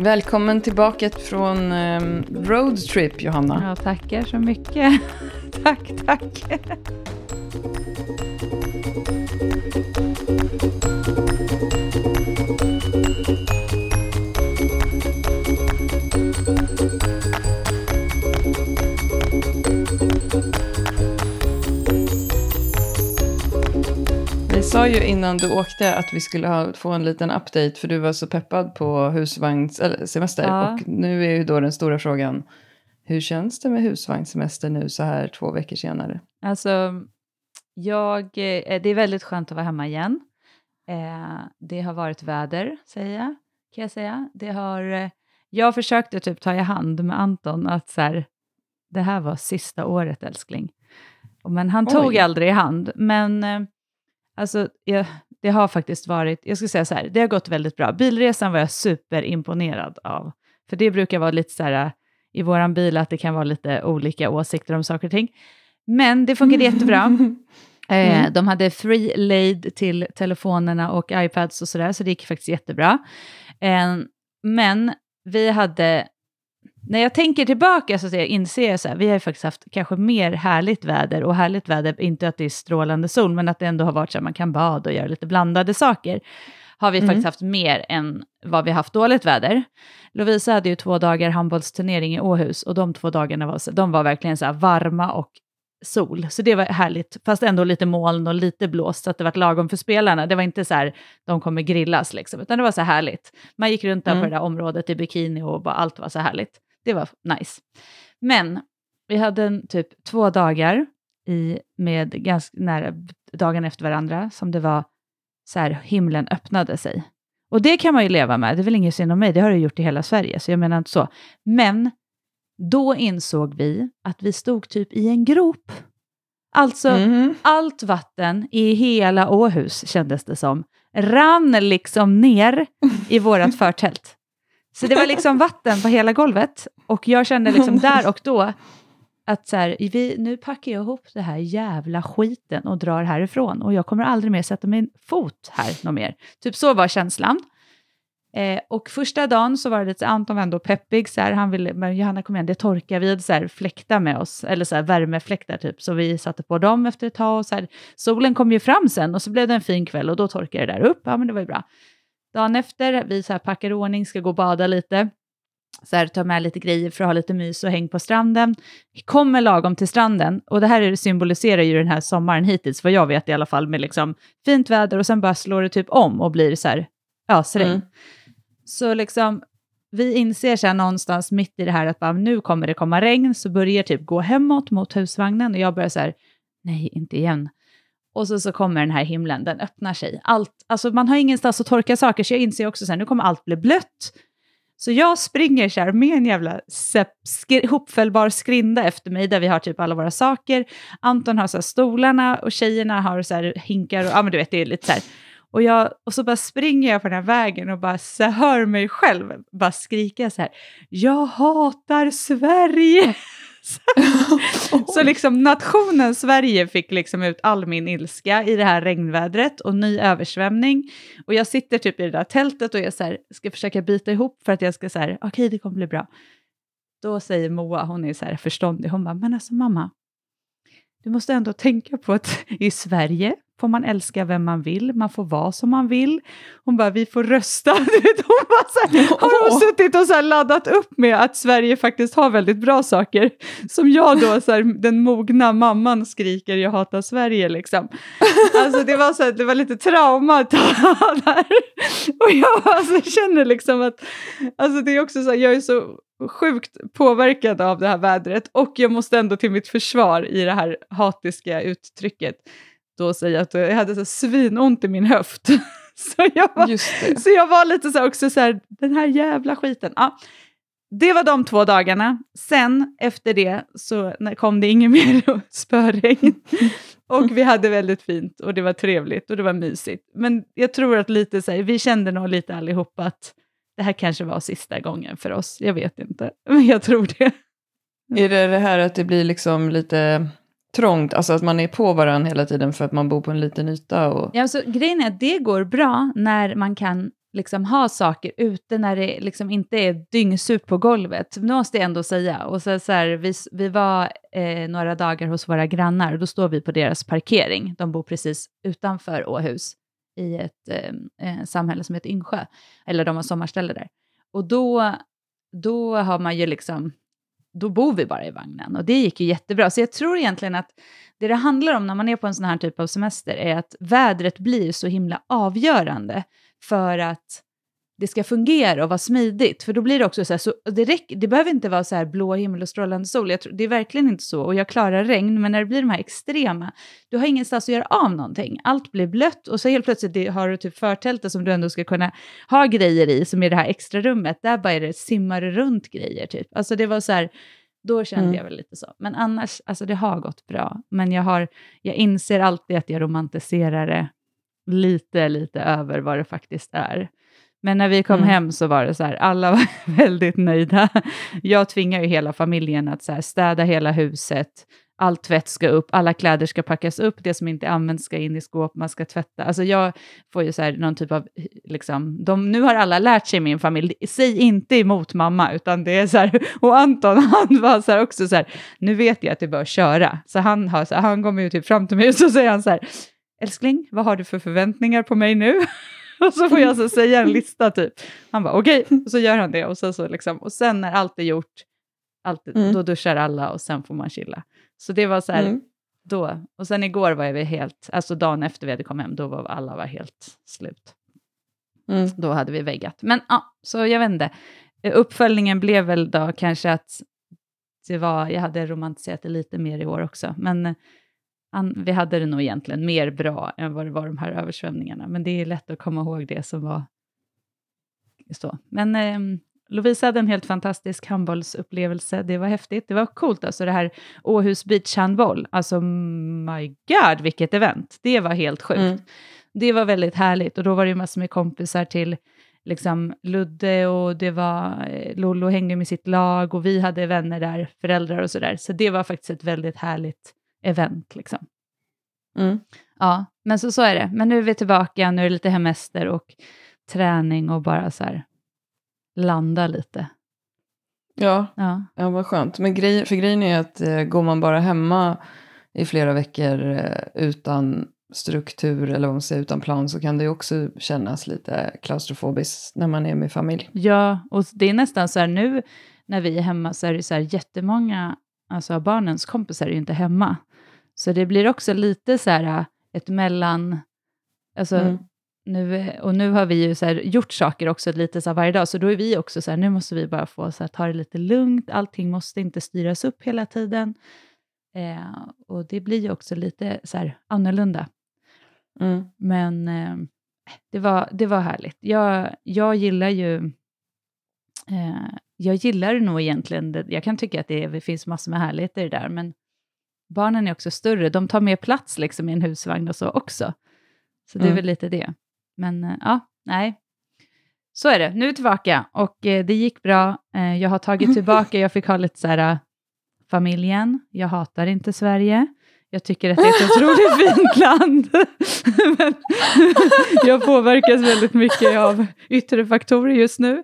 Välkommen tillbaka från um, roadtrip, Johanna. Ja, tackar så mycket. tack, tack. Ju innan du åkte att vi skulle ha, få en liten update för du var så peppad på husvagnssemester. Ja. Och nu är ju då den stora frågan, hur känns det med husvagnssemester nu så här två veckor senare? Alltså, jag, eh, det är väldigt skönt att vara hemma igen. Eh, det har varit väder, säger jag, kan jag säga. Det har, eh, jag försökte typ ta i hand med Anton att så här, det här var sista året älskling. Men han tog Oj. aldrig i hand. Men eh, alltså, jag, det har faktiskt varit, jag ska säga så här, det har gått väldigt bra. Bilresan var jag superimponerad av. För det brukar vara lite så här, eh, i våran bil att det kan vara lite olika åsikter om saker och ting. Men det funkade jättebra. Eh, Mm. De hade free laid till telefonerna och iPads och sådär, så det gick faktiskt jättebra. Eh, men vi hade, när jag tänker tillbaka så inser jag så här, vi har ju faktiskt haft kanske mer härligt väder, och härligt väder, inte att det är strålande sol, men att det ändå har varit så att man kan bada och göra lite blandade saker, har vi Mm. faktiskt haft mer än vad vi haft dåligt väder. Lovisa hade ju två dagar handbollsturnering i Åhus, och de två dagarna var, så- de var verkligen så här varma och sol. Så det var härligt, fast ändå lite moln och lite blåst, så att det var lagom för spelarna. Det var inte så här, de kommer grillas liksom, utan det var så här härligt. Man gick runt där Mm. på det där området i bikini och bara allt var så härligt. Det var nice. Men vi hade en, typ två dagar i, med ganska nära dagen efter varandra som det var så här, himlen öppnade sig. Och det kan man ju leva med, det är väl inget synd om mig, det har det gjort i hela Sverige, så jag menar inte så. Men då insåg vi att vi stod typ i en grop. Alltså, Mhm. allt vatten i hela Åhus, kändes det som, rann liksom ner i vårt förtält. Så det var liksom vatten på hela golvet. Och jag kände liksom där och då att så här, vi, nu packar jag ihop det här jävla skiten och drar härifrån. Och jag kommer aldrig mer sätta min fot här någon mer. Typ så var känslan. Eh, och första dagen så var det lite, Anton var ändå peppig, så här, han ville, men Johanna kom igen, det torkar, vi hade så här fläktar med oss, eller så här värmefläktar typ, så vi satte på dem efter ett tag och så här, solen kom ju fram sen och så blev det en fin kväll och då torkade det där upp, ja men det var ju bra. Dagen efter, vi så här packar ordning, ska gå och bada lite, så här, ta med lite grejer för att ha lite mys och häng på stranden. Vi kommer lagom till stranden och det här är- symboliserar ju den här sommaren hittills, vad jag vet i alla fall, med liksom fint väder och sen bara slår det typ om och blir så här, ja, regn. Mm. Så liksom, vi inser här någonstans mitt i det här att bara, nu kommer det komma regn, så börjar typ gå hemåt mot husvagnen och jag börjar så här, nej, inte igen. Och så, så kommer den här himlen, den öppnar sig. Allt, alltså man har ingenstans att torka saker, så jag inser också så här, nu kommer allt bli blött. Så jag springer så här med en jävla skri, hopfällbar skrinda efter mig, där vi har typ alla våra saker. Anton har så här stolarna och tjejerna har så här hinkar och ja men du vet, det är lite så här. Och, jag, och så bara springer jag på den här vägen och bara så hör mig själv bara skrika så här, jag hatar Sverige! Så liksom nationen Sverige fick liksom ut all min ilska i det här regnvädret och ny översvämning. Och jag sitter typ i det där tältet och jag så här, ska försöka bita ihop för att jag ska så här, okej det kommer bli bra. Då säger Moa, hon är så här förståndig, hon bara, men alltså mamma, du måste ändå tänka på att i Sverige får man älska vem man vill, man får vara som man vill. Hon bara, vi får rösta. Hon bara så här, har hon suttit och så laddat upp med att Sverige faktiskt har väldigt bra saker. Som jag då, så här, den mogna mamman skriker, jag hatar Sverige liksom. Alltså det var, så här, det var lite trauma ett tag där. Och jag alltså, känner liksom att, alltså det är också så här, jag är så sjukt påverkad av det här vädret och jag måste ändå till mitt försvar i det här hatiska uttrycket då säga att jag hade så svinont i min höft. Så jag var, så jag var lite så också så här, den här jävla skiten. Ja, det var de två dagarna. Sen efter det så kom det inget mer spöregn. Och vi hade väldigt fint och det var trevligt och det var mysigt. Men jag tror att lite så här, vi kände nog lite allihopa att det här kanske var sista gången för oss. Jag vet inte, men jag tror det. Är det det här att det blir liksom lite trångt, alltså att man är på varandra hela tiden för att man bor på en liten yta? Och... Ja, alltså, grejen är att det går bra när man kan liksom ha saker ute när det liksom inte är dyngsurt på golvet. Nu måste jag ändå säga. Och så, så här, vi, vi var eh, några dagar hos våra grannar och då står vi på deras parkering. De bor precis utanför Åhus i ett eh, eh samhälle som heter Yngsjö. Eller de har sommarställe där. Och då, då har man ju liksom, då bor vi bara i vagnen och det gick ju jättebra. Så jag tror egentligen att det det handlar om när man är på en sån här typ av semester är att vädret blir så himla avgörande för att det ska fungera och vara smidigt. För då blir det också så här, så det, räcker, det behöver inte vara så här blå himmel och strålande sol. Jag tror, det är verkligen inte så. Och jag klarar regn, men när det blir de här extrema, du har ingenstans att göra av någonting. Allt blir blött och så helt plötsligt det, har du typ förtältet som du ändå ska kunna ha grejer i, som är det här extra rummet. Där bara är det simmar runt grejer typ. Alltså det var så här, då kände mm. jag väl lite så. Men annars, alltså det har gått bra. Men jag, har, jag inser alltid att jag romantiserar det lite, lite över vad det faktiskt är. Men när vi kom mm. hem så var det så här, alla var väldigt nöjda. Jag tvingar ju hela familjen att så här, städa hela huset, allt tvätt ska upp, alla kläder ska packas upp, det som inte används ska in i skåp, man ska tvätta. Alltså jag får ju så här någon typ av, liksom, de, nu har alla lärt sig i min familj, säg inte emot mamma, utan det är så här, och Anton han var så här också så här, nu vet jag att det bör köra, så han, har, så här, han kommer ju typ fram till mig och så säger han så här, älskling, vad har du för förväntningar på mig nu? och så får jag så säga en lista typ. Han bara okej, okay. och så gör han det och sen, så liksom, och sen när allt är gjort, allt, mm. då duschar alla och sen får man chilla. Så det var så här, mm. då, och sen igår var vi helt, alltså dagen efter vi hade kommit hem, då var alla var helt slut. Mm. Då hade vi väggat. Men ja, så jag vet inte. Uppföljningen blev väl då kanske att det var, jag hade romantiserat det lite mer i år också, men an, vi hade det nog egentligen mer bra än vad det var de här översvämningarna. Men det är lätt att komma ihåg det som var så. Men eh, Lovisa hade en helt fantastisk handbollsupplevelse. Det var häftigt. Det var coolt alltså det här Åhus Beach handboll. Alltså my god vilket event. Det var helt sjukt. Mm. Det var väldigt härligt och då var det massor med kompisar till liksom Ludde och det var eh, Lollo hängde med sitt lag och vi hade vänner där, föräldrar och sådär. Så det var faktiskt ett väldigt härligt event. Liksom. Mm. Ja, men så, så är det. Men nu är vi tillbaka, nu är det lite hemester och träning och bara så här landa lite. Ja, ja. ja vad skönt. Men grej, för grejen är att eh, går man bara hemma i flera veckor eh, utan struktur eller vad man säger, utan plan så kan det ju också kännas lite klaustrofobiskt när man är med familj. Ja, och det är nästan så här nu när vi är hemma så är det så här jättemånga, alltså barnens kompisar är ju inte hemma. Så det blir också lite så här äh, ett mellan... Alltså, mm. nu, och nu har vi ju så här, gjort saker också lite så varje dag, så då är vi också så här, nu måste vi bara få så här, ta det lite lugnt, allting måste inte styras upp hela tiden. Eh, och det blir ju också lite så här annorlunda. Mm. Men eh, det, var, det var härligt. Jag, jag gillar ju... Eh, jag gillar nog egentligen, jag kan tycka att det, det finns massor med härligheter det där, men barnen är också större, de tar mer plats liksom i en husvagn och så också. Så det är mm. väl lite det. Men eh, ja, nej. Så är det, nu är vi tillbaka och eh, det gick bra. Eh, jag har tagit tillbaka, jag fick ha lite så här, familjen, jag hatar inte Sverige. Jag tycker att det är ett otroligt fint land. Men jag påverkas väldigt mycket av yttre faktorer just nu.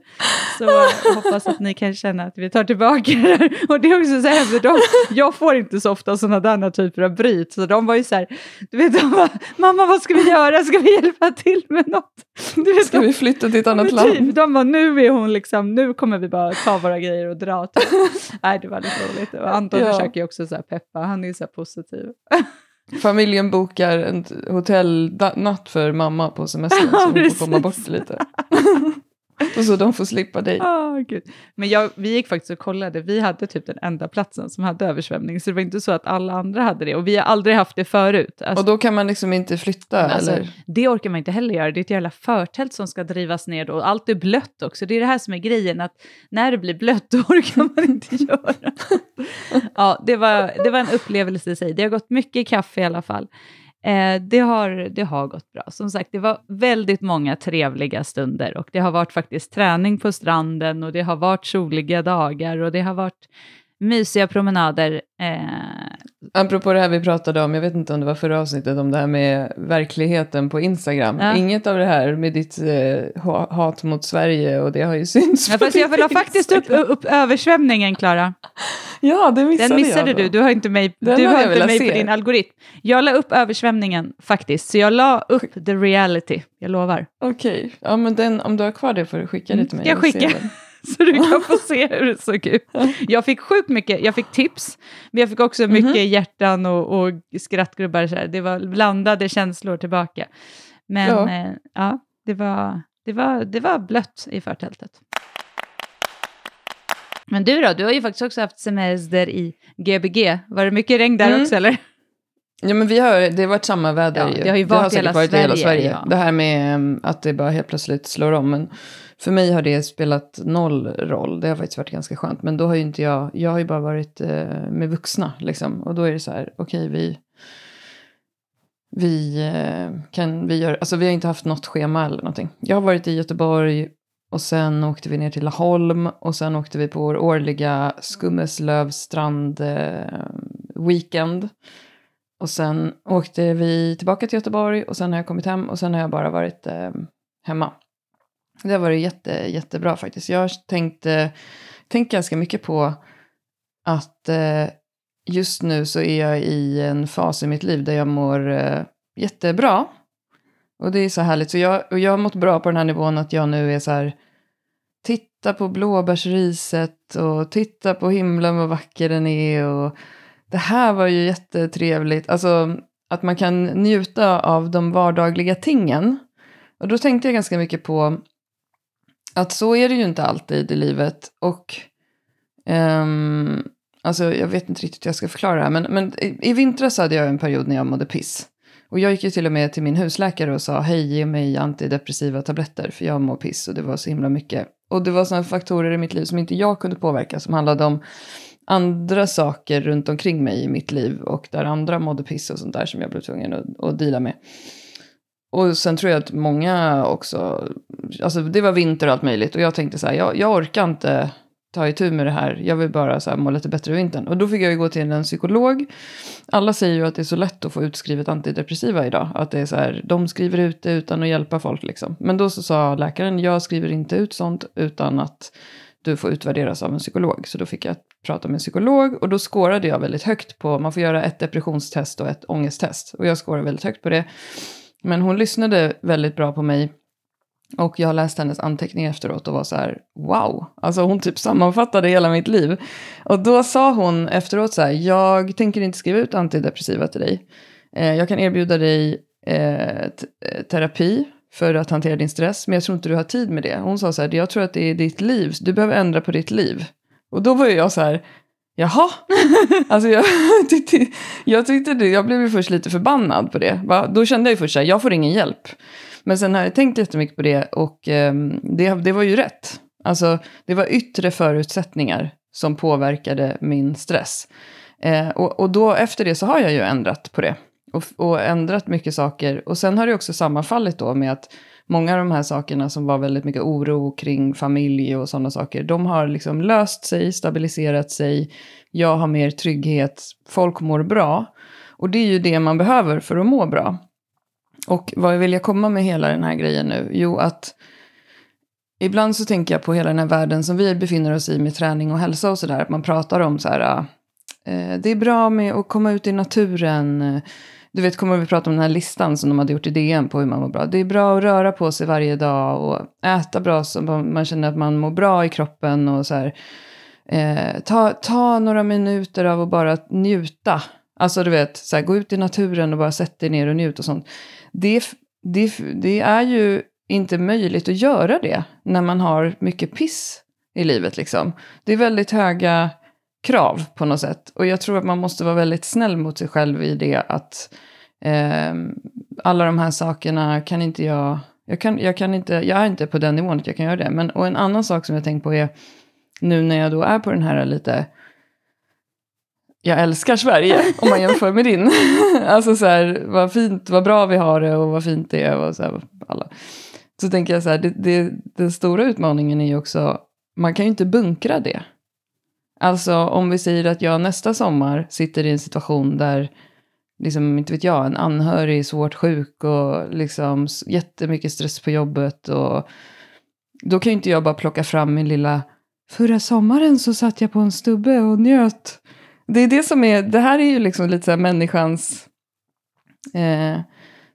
Så jag hoppas att ni kan känna att vi tar tillbaka det Och det är också så här, de, jag får inte så ofta sådana där typer av bryt. Så de var ju så här, du vet, de bara, mamma vad ska vi göra? Ska vi hjälpa till med något? Du vet, ska de, vi flytta till ett annat typ, land? De bara, nu är hon liksom, nu kommer vi bara ta våra grejer och dra. Typ. Nej, det var lite roligt. Och Anton ja. försöker ju också så peppa, han är så här positiv. Familjen bokar en hotellnatt för mamma på semestern så hon får komma bort lite. Och så de får slippa dig. Oh, Gud. Men jag, vi gick faktiskt och kollade, vi hade typ den enda platsen som hade översvämning, så det var inte så att alla andra hade det. Och vi har aldrig haft det förut. Alltså, och då kan man liksom inte flytta? Alltså, eller? Det orkar man inte heller göra, det är ett jävla förtält som ska drivas ner och allt är blött också. Det är det här som är grejen, att när det blir blött då orkar man inte göra. ja, det var, det var en upplevelse i sig. Det har gått mycket kaffe i alla fall. Eh, det, har, det har gått bra. Som sagt, det var väldigt många trevliga stunder och det har varit faktiskt träning på stranden och det har varit soliga dagar och det har varit mysiga promenader. Eh... Apropå det här vi pratade om, jag vet inte om det var förra avsnittet, om det här med verkligheten på Instagram. Ja. Inget av det här med ditt eh, hat mot Sverige och det har ju synts ja, på fast Jag la faktiskt upp, upp översvämningen, Klara. Ja, det missade Den missade jag du, du har inte mig, du har inte mig på din algoritm. Jag la upp översvämningen faktiskt, så jag la upp the reality, jag lovar. Okej, okay. ja men den, om du har kvar det får du skicka det till mig. Jag skickar. så du kan få se hur det såg ut. Jag fick sjukt mycket, jag fick tips, men jag fick också mycket mm -hmm. hjärtan och, och skrattgubbar. Så här. Det var blandade känslor tillbaka. Men ja, eh, ja det, var, det, var, det var blött i förtältet. Men du då, du har ju faktiskt också haft semester i Gbg. Var det mycket regn där mm. också eller? Ja men vi har, det har varit samma väder ja, Det har ju varit, det har hela, varit Sverige, hela Sverige. Ja. Det här med um, att det bara helt plötsligt slår om. Men för mig har det spelat noll roll. Det har faktiskt varit ganska skönt. Men då har ju inte jag, jag har ju bara varit eh, med vuxna liksom. Och då är det så här, okej okay, vi, vi eh, kan, vi gör, alltså vi har inte haft något schema eller någonting. Jag har varit i Göteborg och sen åkte vi ner till Laholm och sen åkte vi på vår årliga Skummeslövstrand eh, weekend. Och sen åkte vi tillbaka till Göteborg och sen har jag kommit hem och sen har jag bara varit eh, hemma. Det har varit jätte, jättebra faktiskt. Jag har tänkt, tänkt ganska mycket på att eh, just nu så är jag i en fas i mitt liv där jag mår eh, jättebra. Och det är så härligt. Så jag, och jag har mått bra på den här nivån att jag nu är så här, titta på blåbärsriset och titta på himlen vad vacker den är och det här var ju jättetrevligt. Alltså att man kan njuta av de vardagliga tingen. Och då tänkte jag ganska mycket på att så är det ju inte alltid i livet. Och um, alltså jag vet inte riktigt hur jag ska förklara det här. Men, men i, i vintras hade jag en period när jag mådde piss. Och jag gick ju till och med till min husläkare och sa hej ge mig antidepressiva tabletter för jag mår piss och det var så himla mycket. Och det var sådana faktorer i mitt liv som inte jag kunde påverka som handlade om andra saker runt omkring mig i mitt liv och där andra mådde piss och sånt där som jag blev tvungen att, att deala med. Och sen tror jag att många också, alltså det var vinter och allt möjligt och jag tänkte så här, jag, jag orkar inte ta itu med det här, jag vill bara så här må lite bättre i vintern. Och då fick jag ju gå till en psykolog. Alla säger ju att det är så lätt att få utskrivet antidepressiva idag. Att det är så här, de skriver ut det utan att hjälpa folk liksom. Men då så sa läkaren, jag skriver inte ut sånt utan att du får utvärderas av en psykolog. Så då fick jag prata med en psykolog och då skårade jag väldigt högt på, man får göra ett depressionstest och ett ångesttest. Och jag skårade väldigt högt på det. Men hon lyssnade väldigt bra på mig. Och jag läste hennes anteckningar efteråt och var så här, wow. Alltså hon typ sammanfattade hela mitt liv. Och då sa hon efteråt så här, jag tänker inte skriva ut antidepressiva till dig. Eh, jag kan erbjuda dig eh, eh terapi för att hantera din stress. Men jag tror inte du har tid med det. Hon sa så här, jag tror att det är ditt liv. Du behöver ändra på ditt liv. Och då var jag så här, jaha. alltså jag tyckte, jag tyckte det, jag blev ju först lite förbannad på det. Va? Då kände jag ju först här, jag får ingen hjälp. Men sen har jag tänkt jättemycket på det och eh, det, det var ju rätt. Alltså det var yttre förutsättningar som påverkade min stress. Eh, och, och då efter det så har jag ju ändrat på det och, och ändrat mycket saker. Och sen har det också sammanfallit då med att många av de här sakerna som var väldigt mycket oro kring familj och sådana saker, de har liksom löst sig, stabiliserat sig. Jag har mer trygghet, folk mår bra. Och det är ju det man behöver för att må bra. Och vad vill jag komma med hela den här grejen nu? Jo, att ibland så tänker jag på hela den här världen som vi befinner oss i med träning och hälsa och sådär. Att man pratar om så här, eh, det är bra med att komma ut i naturen. Du vet, kommer vi prata om den här listan som de hade gjort i DN på hur man mår bra. Det är bra att röra på sig varje dag och äta bra så man känner att man mår bra i kroppen och så här. Eh, ta, ta några minuter av att bara njuta. Alltså du vet, så här, gå ut i naturen och bara sätta dig ner och njut och sånt. Det, det, det är ju inte möjligt att göra det när man har mycket piss i livet liksom. Det är väldigt höga krav på något sätt. Och jag tror att man måste vara väldigt snäll mot sig själv i det att eh, alla de här sakerna kan inte jag, jag, kan, jag kan inte, jag är inte på den nivån att jag kan göra det. Men, och en annan sak som jag tänkt på är, nu när jag då är på den här lite, jag älskar Sverige om man jämför med din. alltså så här, vad fint, vad bra vi har det och vad fint det är. Och så, här, alla. så tänker jag så här, det, det, den stora utmaningen är ju också, man kan ju inte bunkra det. Alltså om vi säger att jag nästa sommar sitter i en situation där, liksom, inte vet jag, en anhörig är svårt sjuk och liksom jättemycket stress på jobbet. Och då kan ju inte jag bara plocka fram min lilla, förra sommaren så satt jag på en stubbe och njöt. Det är det som är, det här är ju liksom lite så här människans, eh,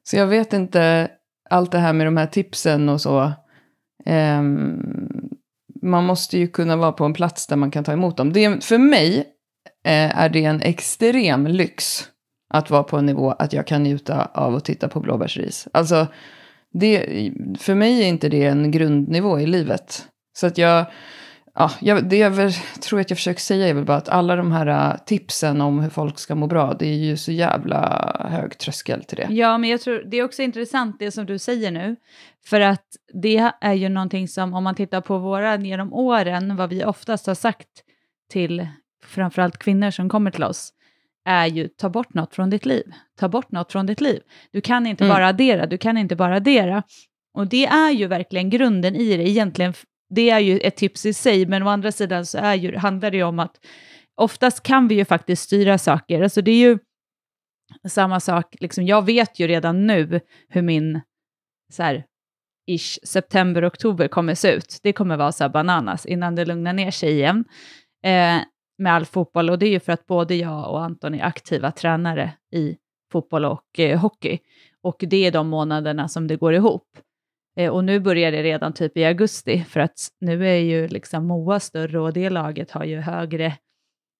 så jag vet inte, allt det här med de här tipsen och så. Eh, man måste ju kunna vara på en plats där man kan ta emot dem. Det, för mig eh, är det en extrem lyx att vara på en nivå att jag kan njuta av att titta på blåbärsris. Alltså, det, för mig är inte det en grundnivå i livet. Så att jag, ja, jag, det jag väl, tror att jag försöker säga är väl bara att alla de här äh, tipsen om hur folk ska må bra, det är ju så jävla hög tröskel till det. Ja, men jag tror det är också intressant det som du säger nu, för att det är ju någonting som om man tittar på våra genom åren, vad vi oftast har sagt till framförallt kvinnor som kommer till oss, är ju ta bort något från ditt liv. Ta bort något från ditt liv. Du kan inte mm. bara addera, du kan inte bara addera. Och det är ju verkligen grunden i det egentligen det är ju ett tips i sig, men å andra sidan så är ju, handlar det ju om att oftast kan vi ju faktiskt styra saker. Alltså det är ju samma sak, liksom, jag vet ju redan nu hur min så här, ish, september, oktober kommer se ut. Det kommer vara så här bananas innan det lugnar ner sig igen eh, med all fotboll. Och det är ju för att både jag och Anton är aktiva tränare i fotboll och eh, hockey. Och det är de månaderna som det går ihop. Eh, och nu börjar det redan typ i augusti, för att nu är ju liksom Moa större och det laget har ju högre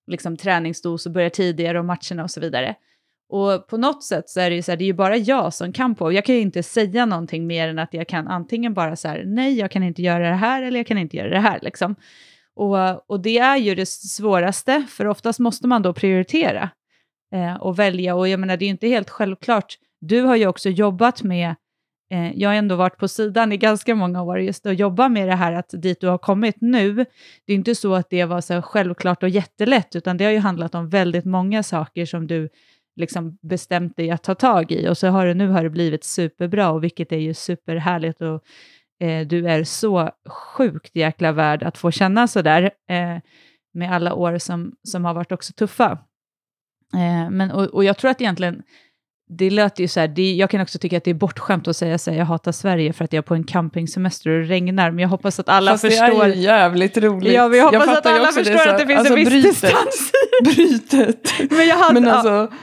liksom, träningsdos och börjar tidigare och matcherna och så vidare. Och på något sätt så är det ju så här, det är ju bara jag som kan på. Jag kan ju inte säga någonting mer än att jag kan antingen bara så här, nej, jag kan inte göra det här eller jag kan inte göra det här liksom. Och, och det är ju det svåraste, för oftast måste man då prioritera eh, och välja. Och jag menar, det är ju inte helt självklart. Du har ju också jobbat med eh, jag har ändå varit på sidan i ganska många år just att jobba med det här att dit du har kommit nu, det är inte så att det var så självklart och jättelätt, utan det har ju handlat om väldigt många saker som du liksom bestämt dig att ta tag i och så har det nu har det blivit superbra och vilket är ju superhärligt och eh, du är så sjukt jäkla värd att få känna sådär eh, med alla år som, som har varit också tuffa. Eh, men, och, och jag tror att egentligen det låter ju så här, det, jag kan också tycka att det är bortskämt att säga så här, jag hatar Sverige för att jag är på en campingsemester och det regnar, men jag hoppas att alla Fast förstår. det är ju jävligt roligt. Ja, vi hoppas att alla förstår det, så, att det finns alltså, en viss brytet, distans. brytet. Men, jag hade, men alltså,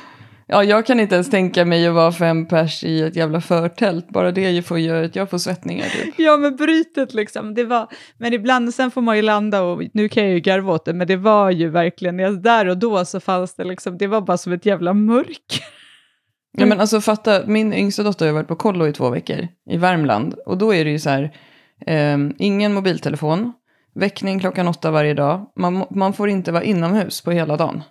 ja, jag kan inte ens tänka mig att vara fem pers i ett jävla förtält, bara det får göra att jag får svettningar. Typ. Ja, men brytet liksom, det var, men ibland sen får man ju landa och nu kan jag ju garva åt det, men det var ju verkligen, där och då så fanns det liksom, det var bara som ett jävla mörker. Ja men alltså fatta, min yngsta dotter har varit på kollo i två veckor i Värmland. Och då är det ju så här, eh, ingen mobiltelefon, väckning klockan åtta varje dag. Man, man får inte vara inomhus på hela dagen.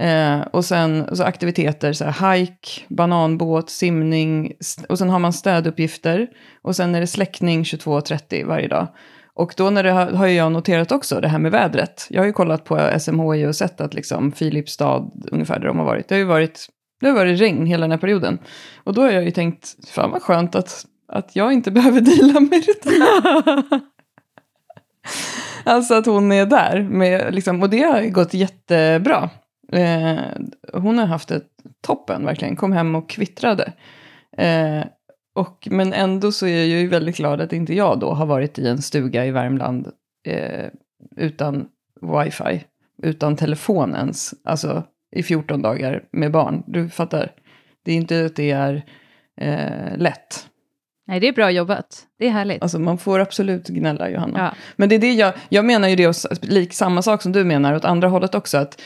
Eh, och sen så aktiviteter, så här, hike, bananbåt, simning. Och sen har man städuppgifter. Och sen är det släckning 22.30 varje dag. Och då när det har, har jag noterat också det här med vädret. Jag har ju kollat på SMHI och sett att liksom Filipstad, ungefär där de har varit. Det har ju varit det har varit regn hela den här perioden. Och då har jag ju tänkt, fan vad skönt att, att jag inte behöver dela med det alltså att hon är där. Med, liksom, och det har gått jättebra. Eh, hon har haft ett toppen verkligen, kom hem och kvittrade. Eh, och, men ändå så är jag ju väldigt glad att inte jag då har varit i en stuga i Värmland eh, utan wifi, utan telefonens. Alltså i 14 dagar med barn. Du fattar. Det är inte att det är eh, lätt. Nej, det är bra jobbat. Det är härligt. Alltså man får absolut gnälla, Johanna. Ja. Men det är det jag, jag menar ju det, lik samma sak som du menar, åt andra hållet också. Att,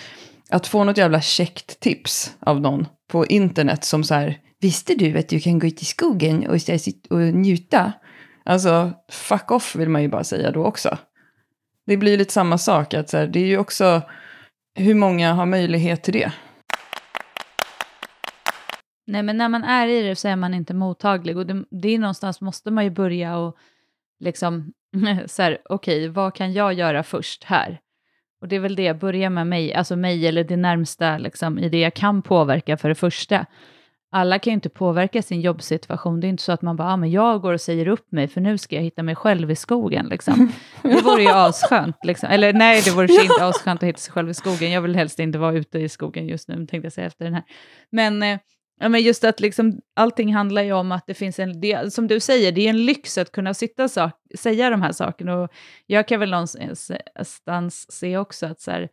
att få något jävla käckt tips av någon på internet som så här, visste du att du kan gå ut i skogen och, och njuta? Alltså, fuck off vill man ju bara säga då också. Det blir lite samma sak, att så här, det är ju också hur många har möjlighet till det? Nej, men när man är i det så är man inte mottaglig och det, det är någonstans måste man ju börja och liksom så här, okej, okay, vad kan jag göra först här? Och det är väl det, börja med mig, alltså mig eller det närmsta liksom, i det jag kan påverka för det första alla kan ju inte påverka sin jobbsituation. Det är inte så att man bara, ah, men jag går och säger upp mig för nu ska jag hitta mig själv i skogen. Liksom. Det vore ju asskönt. Liksom. Eller nej, det vore inte asskönt att hitta sig själv i skogen. Jag vill helst inte vara ute i skogen just nu, tänkte jag säga efter den här. Men, eh, ja, men just att liksom, allting handlar ju om att det finns en, det, som du säger, det är en lyx att kunna sitta och säga de här sakerna. Och jag kan väl någonstans se också att så här,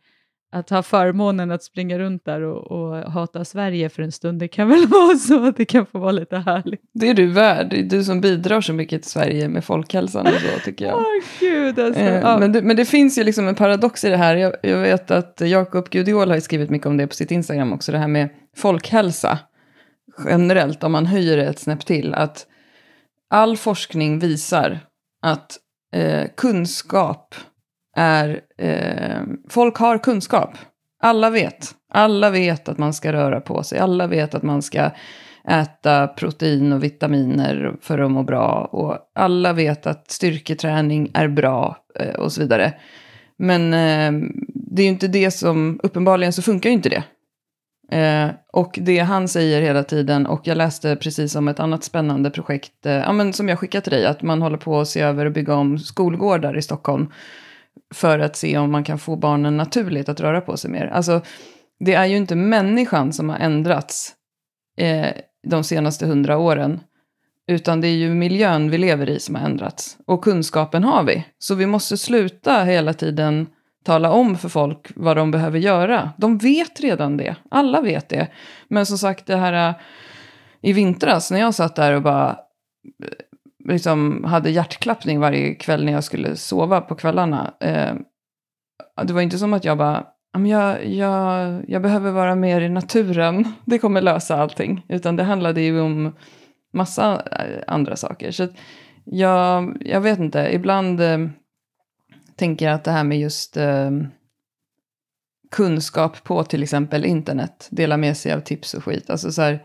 att ha förmånen att springa runt där och, och, hata Sverige för en stund, det kan väl vara så att det kan få vara lite härligt. Det är du värd, det är du som bidrar så mycket till Sverige med folkhälsan och så tycker jag. oh, Gud, alltså, eh, men, det, men det finns ju liksom en paradox i det här. Jag, jag vet att Jakob Gudiol har skrivit mycket om det på sitt Instagram också, det här med folkhälsa generellt, om man höjer det ett snäpp till, att all forskning visar att eh, kunskap är, eh, folk har kunskap. Alla vet. Alla vet att man ska röra på sig. Alla vet att man ska äta protein och vitaminer för att må bra. Och alla vet att styrketräning är bra eh, och så vidare. Men eh, det är ju inte det som, uppenbarligen så funkar ju inte det. Eh, och det han säger hela tiden, och jag läste precis om ett annat spännande projekt, eh, ja, men som jag skickade till dig, att man håller på att se över och bygga om skolgårdar i Stockholm för att se om man kan få barnen naturligt att röra på sig mer. Alltså, det är ju inte människan som har ändrats eh, de senaste hundra åren, utan det är ju miljön vi lever i som har ändrats. Och kunskapen har vi. Så vi måste sluta hela tiden tala om för folk vad de behöver göra. De vet redan det. Alla vet det. Men som sagt, det här eh, i vintras när jag satt där och bara liksom hade hjärtklappning varje kväll när jag skulle sova på kvällarna. Eh, det var inte som att jag bara, jag, jag, jag behöver vara mer i naturen, det kommer lösa allting. Utan det handlade ju om massa eh, andra saker. Så jag, jag vet inte, ibland eh, tänker jag att det här med just eh, kunskap på till exempel internet, dela med sig av tips och skit. Alltså så här,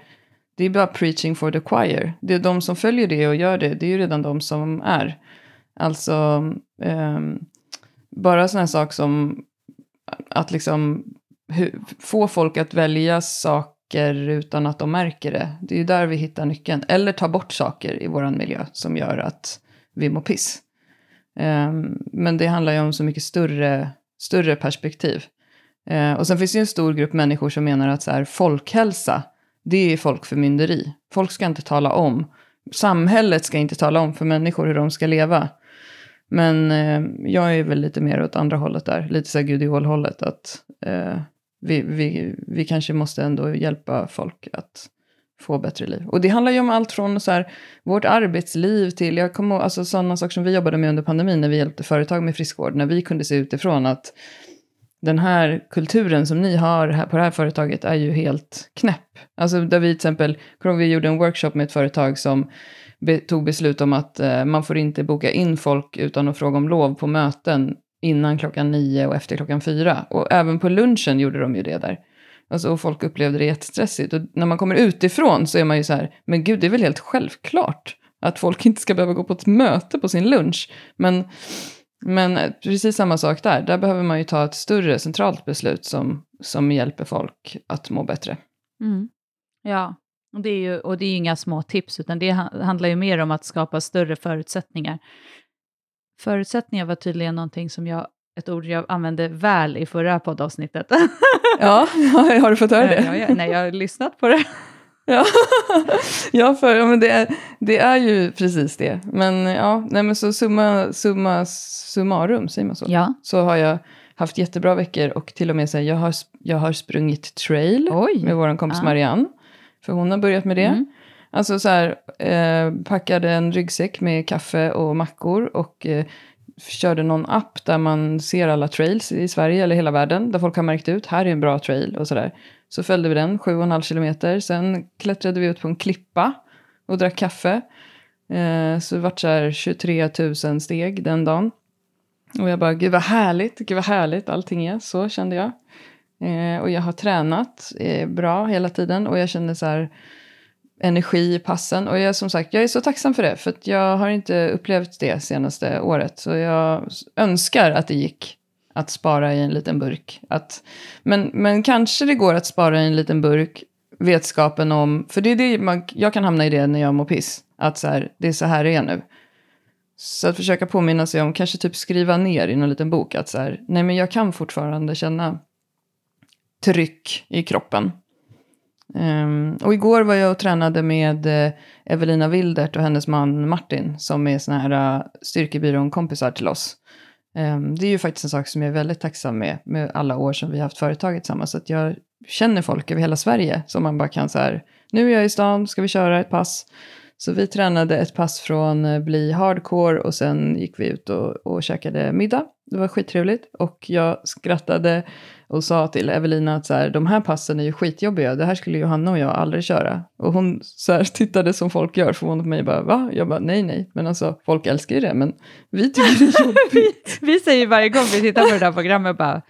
det är bara preaching for the choir. Det är de som följer det och gör det, det är ju redan de som är. Alltså, um, bara sådana saker som att liksom få folk att välja saker utan att de märker det. Det är ju där vi hittar nyckeln. Eller ta bort saker i vår miljö som gör att vi mår piss. Um, men det handlar ju om så mycket större, större perspektiv. Uh, och sen finns det ju en stor grupp människor som menar att så här, folkhälsa det är folkförmynderi. Folk ska inte tala om. Samhället ska inte tala om för människor hur de ska leva. Men eh, jag är väl lite mer åt andra hållet där. Lite så här Gudiol-hållet. Att eh, vi, vi, vi kanske måste ändå hjälpa folk att få bättre liv. Och det handlar ju om allt från så här, vårt arbetsliv till, jag kommer alltså sådana saker som vi jobbade med under pandemin när vi hjälpte företag med friskvård. När vi kunde se utifrån att den här kulturen som ni har här på det här företaget är ju helt knäpp. Alltså där vi till exempel, vi gjorde en workshop med ett företag som be, tog beslut om att eh, man får inte boka in folk utan att fråga om lov på möten innan klockan nio och efter klockan fyra. Och även på lunchen gjorde de ju det där. Alltså, och folk upplevde det jättestressigt. Och när man kommer utifrån så är man ju så här, men gud, det är väl helt självklart att folk inte ska behöva gå på ett möte på sin lunch. Men men eh, precis samma sak där. Där behöver man ju ta ett större centralt beslut som, som hjälper folk att må bättre. Mm. Ja, och det, är ju, och det är inga små tips, utan det handlar ju mer om att skapa större förutsättningar. Förutsättningar var tydligen någonting som jag, ett ord jag använde väl i förra poddavsnittet. ja, har du fått höra det? Ja, ja, nej, jag har lyssnat på det. Ja, ja, för, ja men det, är, det är ju precis det. Men ja, nej, men så summa, summa summarum, säger man så? Ja. Så har jag haft jättebra veckor och till och med så här, jag, har, jag har sprungit trail Oj. med vår kompis ja. Marianne. För hon har börjat med det. Mm. Alltså så här, eh, packade en ryggsäck med kaffe och mackor och eh, körde någon app där man ser alla trails i Sverige eller hela världen. Där folk har märkt ut, här är en bra trail och sådär. Så följde vi den, 7,5 kilometer. Sen klättrade vi ut på en klippa och drack kaffe. Eh, så det vart så här 23 000 steg den dagen. Och jag bara, gud vad härligt, gud vad härligt allting är. Så kände jag. Eh, och jag har tränat eh, bra hela tiden och jag kände så här energi i passen. Och jag som sagt, jag är så tacksam för det. För att jag har inte upplevt det senaste året. Så jag önskar att det gick att spara i en liten burk. Att, men, men kanske det går att spara i en liten burk vetskapen om, för det är det man, jag kan hamna i det när jag mår piss, att så här, det är så här det är nu. Så att försöka påminna sig om, kanske typ skriva ner i någon liten bok att så här, nej men jag kan fortfarande känna tryck i kroppen. Um, och igår var jag och tränade med uh, Evelina Wildert och hennes man Martin som är såna här eh, uh, styrkebyrån-kompisar till oss. Um, det är ju faktiskt en sak som jag är väldigt tacksam med, med alla år som vi har haft företaget tillsammans. Att jag känner folk över hela Sverige som man bara kan så här, nu är jag i stan, ska vi köra ett pass? Så vi tränade ett pass från uh, Bli Hardcore och sen gick vi ut och, och käkade middag. Det var skittrevligt och jag skrattade och sa till Evelina att så här, de här passen är ju skitjobbiga, det här skulle Johanna och jag aldrig köra. Och hon så här, tittade som folk gör, förvånad på mig, bara va? Jag bara nej, nej, men alltså folk älskar ju det, men vi tycker det är jobbigt. vi, vi säger varje gång vi tittar på det där programmet bara,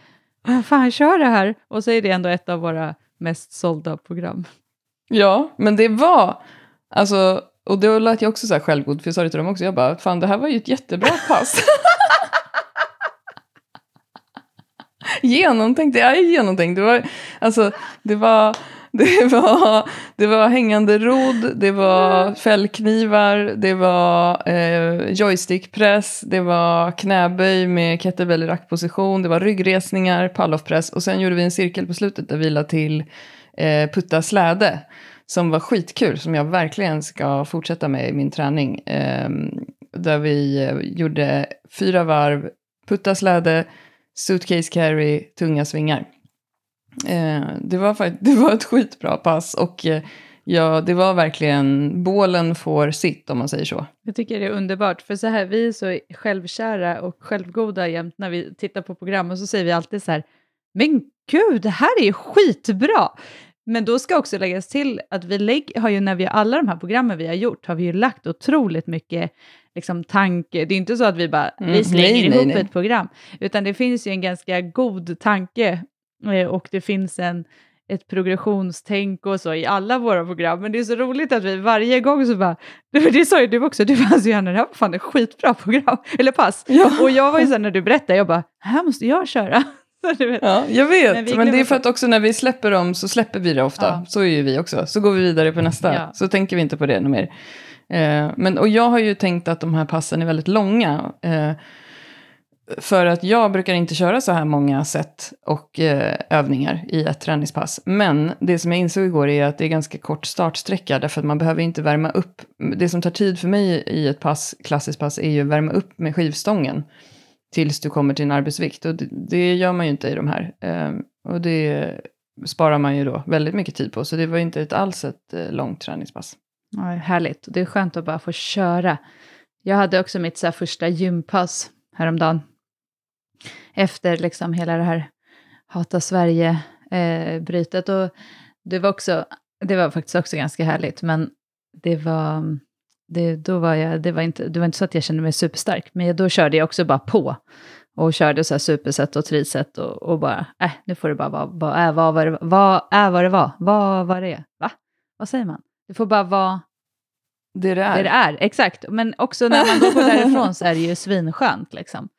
fan kör det här, och så är det ändå ett av våra mest sålda program. Ja, men det var, alltså, och då lät jag också så här självgod, för jag sa det till dem också, jag bara, fan det här var ju ett jättebra pass. genomtänkt, det är genomtänkt. Det var, alltså, det var, det var, det var hängande rodd, det var fällknivar, det var eh, joystickpress, det var knäböj med kettlebell i rackposition, det var ryggresningar, palloffpress och sen gjorde vi en cirkel på slutet där vi la till eh, putta släde som var skitkul, som jag verkligen ska fortsätta med i min träning. Eh, där vi eh, gjorde fyra varv, putta släde, suitcase carry, tunga svingar. Eh, det, var, det var ett skitbra pass och eh, ja, det var verkligen, bålen får sitt om man säger så. Jag tycker det är underbart, för så här, vi är så självkära och självgoda jämt när vi tittar på program och så säger vi alltid så här, men gud, det här är ju skitbra! Men då ska också läggas till att vi lägg, har ju när vi alla de här programmen vi har gjort har vi ju lagt otroligt mycket liksom, tanke. Det är inte så att vi bara mm, vi slänger nej, ihop nej, nej. ett program, utan det finns ju en ganska god tanke eh, och det finns en, ett progressionstänk och så i alla våra program. Men det är så roligt att vi varje gång så bara, det sa ju du också, du bara alltså Johanna, det här var fan ett skitbra program, eller pass. Ja. Och jag var ju så när du berättade, jag bara, här måste jag köra. Ja, jag vet, men, men det är för att också när vi släpper dem så släpper vi det ofta. Ja. Så är ju vi också. Så går vi vidare på nästa. Ja. Så tänker vi inte på det mer. Eh, men, och jag har ju tänkt att de här passen är väldigt långa. Eh, för att jag brukar inte köra så här många set och eh, övningar i ett träningspass. Men det som jag insåg igår är att det är ganska kort startsträcka. Därför att man behöver inte värma upp. Det som tar tid för mig i ett pass, klassiskt pass, är ju att värma upp med skivstången. Tills du kommer till en arbetsvikt. Och det, det gör man ju inte i de här. Eh, och det sparar man ju då väldigt mycket tid på. Så det var inte ett alls ett eh, långt träningspass. Ja, härligt. Det är skönt att bara få köra. Jag hade också mitt så första gympass häromdagen. Efter liksom hela det här Hata Sverige-brytet. Eh, det var, också, det var faktiskt också ganska härligt. Men det var, det, då var jag, det, var inte, det var inte så att jag kände mig superstark. Men då körde jag också bara på. Och körde så här superset och triset och, och bara, äh, nu får det bara vara, äh, vad är vad, vad, vad, är äh, vad det var, vad var det är, va? Vad säger man? Det får bara vara det det är. Det det är, exakt. Men också när man då går därifrån så är det ju svinskönt. Liksom.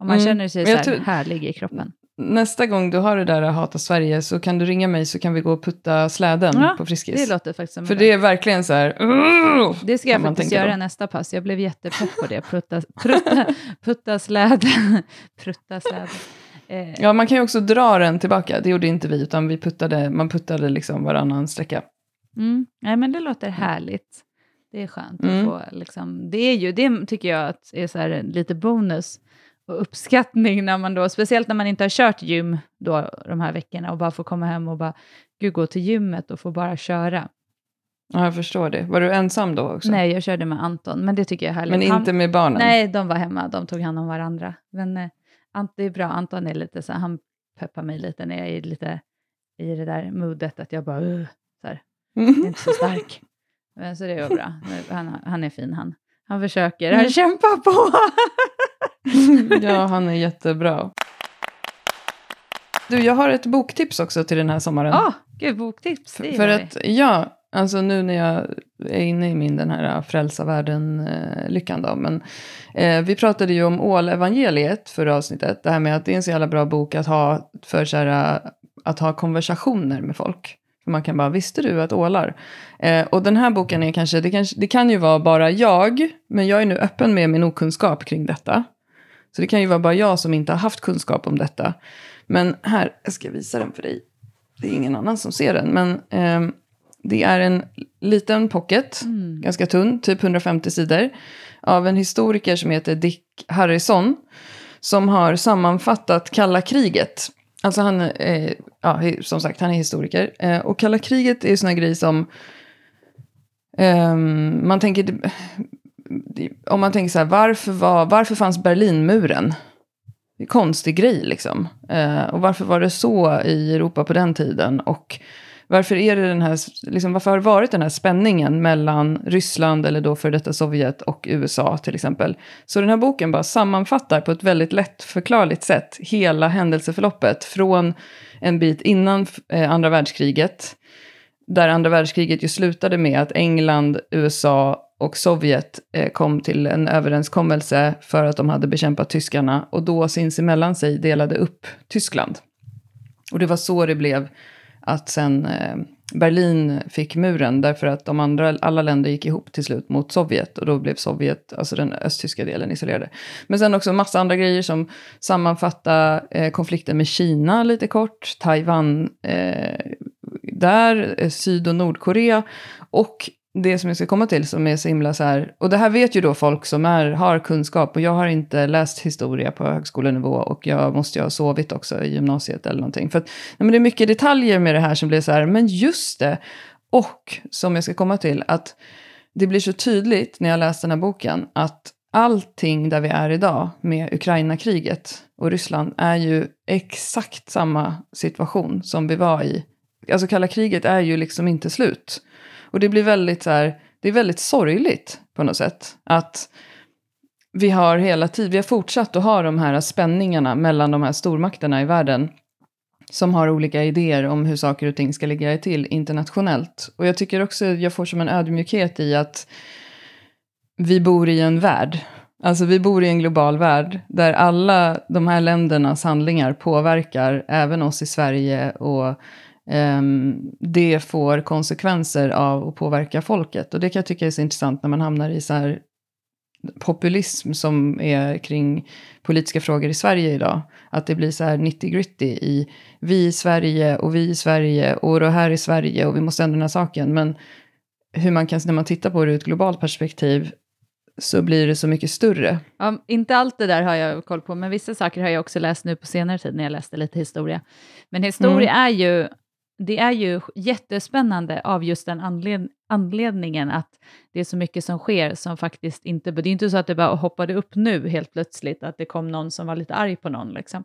Och man mm. känner sig så här tror, härlig i kroppen. Nästa gång du har det där att hata Sverige så kan du ringa mig så kan vi gå och putta släden ja, på Friskis. Det låter faktiskt som För det är verkligen så här... Uh, det ska jag faktiskt göra då. nästa pass. Jag blev jättepepp på det. Prutta, prutta, putta släden. prutta släden. Eh. Ja, man kan ju också dra den tillbaka. Det gjorde inte vi, utan vi puttade, man puttade liksom varannan sträcka. Mm. Nej, men det låter härligt. Det är skönt mm. att få, liksom, det är ju, det tycker jag att är så här, lite bonus och uppskattning när man då, speciellt när man inte har kört gym då de här veckorna och bara får komma hem och bara, gud gå till gymmet och få bara köra. Ja, jag förstår det. Var du ensam då också? Nej, jag körde med Anton, men det tycker jag är härligt. Men inte med barnen? Nej, de var hemma, de tog hand om varandra. Men eh, det är bra, Anton är lite så han peppar mig lite när jag är lite i det där modet att jag bara, uh, så här, jag är inte så stark. Men, så det var bra. Han, han är fin han. Han försöker, han mm. kämpar på. ja, han är jättebra. Du, jag har ett boktips också till den här sommaren. Ja, ah, gud, boktips. Det För att, ja, alltså nu när jag är inne i min den här frälsa världen-lyckan då. Men eh, vi pratade ju om ålevangeliet förra avsnittet. Det här med att det är en så jävla bra bok att ha för så här, att ha konversationer med folk. Man kan bara, visste du att ålar? Eh, och den här boken är kanske det, kanske, det kan ju vara bara jag, men jag är nu öppen med min okunskap kring detta. Så det kan ju vara bara jag som inte har haft kunskap om detta. Men här, jag ska visa den för dig. Det är ingen annan som ser den, men eh, det är en liten pocket, mm. ganska tunn, typ 150 sidor, av en historiker som heter Dick Harrison, som har sammanfattat kalla kriget. Alltså han, eh, ja, som sagt, han är historiker. Eh, och kalla kriget är ju såna grejer som, eh, man tänker, om man tänker så här, varför, var, varför fanns Berlinmuren? Det är en konstig grej liksom. Eh, och varför var det så i Europa på den tiden? Och varför, är det den här, liksom, varför har det varit den här spänningen mellan Ryssland, eller då för detta Sovjet, och USA till exempel? Så den här boken bara sammanfattar på ett väldigt lättförklarligt sätt hela händelseförloppet från en bit innan eh, andra världskriget, där andra världskriget ju slutade med att England, USA och Sovjet eh, kom till en överenskommelse för att de hade bekämpat tyskarna och då sinsemellan sig delade upp Tyskland. Och det var så det blev att sen eh, Berlin fick muren därför att de andra, alla länder gick ihop till slut mot Sovjet och då blev Sovjet, alltså den östtyska delen, isolerade. Men sen också massa andra grejer som sammanfatta eh, konflikten med Kina lite kort, Taiwan eh, där, eh, Syd och Nordkorea och det som jag ska komma till som är så himla så här, och det här vet ju då folk som är, har kunskap och jag har inte läst historia på högskolenivå och jag måste ju ha sovit också i gymnasiet eller någonting. För att, nej, men det är mycket detaljer med det här som blir så här, men just det, och som jag ska komma till, att det blir så tydligt när jag läste den här boken att allting där vi är idag med Ukraina-kriget och Ryssland är ju exakt samma situation som vi var i. Alltså kalla kriget är ju liksom inte slut. Och det blir väldigt så här, det är väldigt sorgligt på något sätt. Att vi har hela tiden, vi har fortsatt att ha de här spänningarna mellan de här stormakterna i världen. Som har olika idéer om hur saker och ting ska ligga till internationellt. Och jag tycker också, jag får som en ödmjukhet i att vi bor i en värld. Alltså vi bor i en global värld där alla de här ländernas handlingar påverkar även oss i Sverige och det får konsekvenser av att påverka folket. Och det kan jag tycka är så intressant när man hamnar i så här populism som är kring politiska frågor i Sverige idag. Att det blir så här 90 gritty i vi i Sverige och vi i Sverige och det här i Sverige och vi måste ändra den här saken. Men hur man kan, när man tittar på det ur ett globalt perspektiv så blir det så mycket större. Ja, inte allt det där har jag koll på, men vissa saker har jag också läst nu på senare tid när jag läste lite historia. Men historia mm. är ju det är ju jättespännande av just den anled anledningen att det är så mycket som sker som faktiskt inte... Det är inte så att det bara hoppade upp nu helt plötsligt, att det kom någon som var lite arg på någon. Liksom.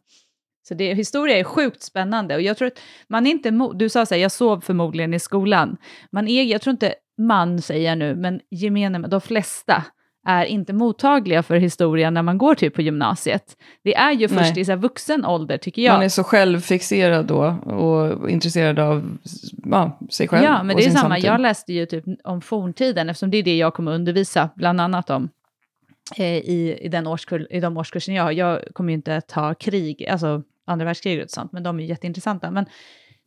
Så det, historia är sjukt spännande och jag tror att man är inte... Du sa så här, jag sov förmodligen i skolan. Man är, jag tror inte man säger jag nu, men gemene, de flesta är inte mottagliga för historia när man går typ på gymnasiet. Det är ju först Nej. i så vuxen ålder tycker jag. Man är så självfixerad då och intresserad av ja, sig själv. Ja, men det är samma. Samtid. Jag läste ju typ om forntiden eftersom det är det jag kommer undervisa bland annat om. Eh, I, i, den årskull, I de årskursen jag har. Jag kommer ju inte ta krig, alltså andra världskriget och sånt, men de är jätteintressanta. Men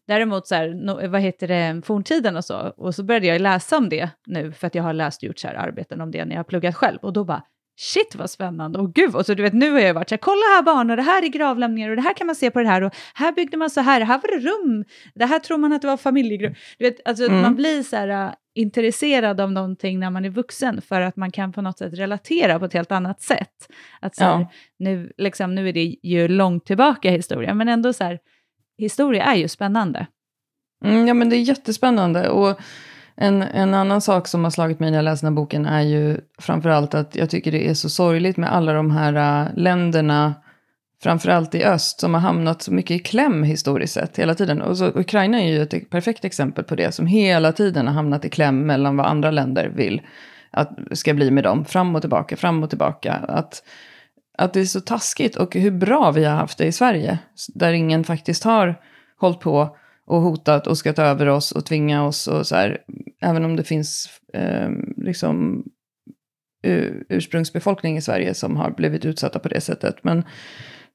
Däremot, så här, vad heter det, forntiden och så, och så började jag läsa om det nu, för att jag har läst och gjort så här arbeten om det när jag har pluggat själv, och då bara shit vad spännande, och gud, och så du vet nu har jag varit så här, kolla här barn, och det här är gravlämningar, och det här kan man se på det här, och här byggde man så här, här var det rum, det här tror man att det var familjegrupp. Du vet, alltså mm. man blir så här uh, intresserad av någonting när man är vuxen, för att man kan på något sätt relatera på ett helt annat sätt. Att så här, ja. nu, liksom, nu är det ju långt tillbaka i historien, men ändå så här, historia är ju spännande. Mm, ja, men det är jättespännande. Och en, en annan sak som har slagit mig när jag läser den här boken är ju framförallt att jag tycker det är så sorgligt med alla de här uh, länderna, framförallt i öst, som har hamnat så mycket i kläm historiskt sett hela tiden. Och så, Ukraina är ju ett perfekt exempel på det, som hela tiden har hamnat i kläm mellan vad andra länder vill att ska bli med dem, fram och tillbaka, fram och tillbaka. Att att det är så taskigt och hur bra vi har haft det i Sverige. Där ingen faktiskt har hållit på och hotat och ska ta över oss och tvinga oss och så här. Även om det finns eh, liksom ursprungsbefolkning i Sverige som har blivit utsatta på det sättet. Men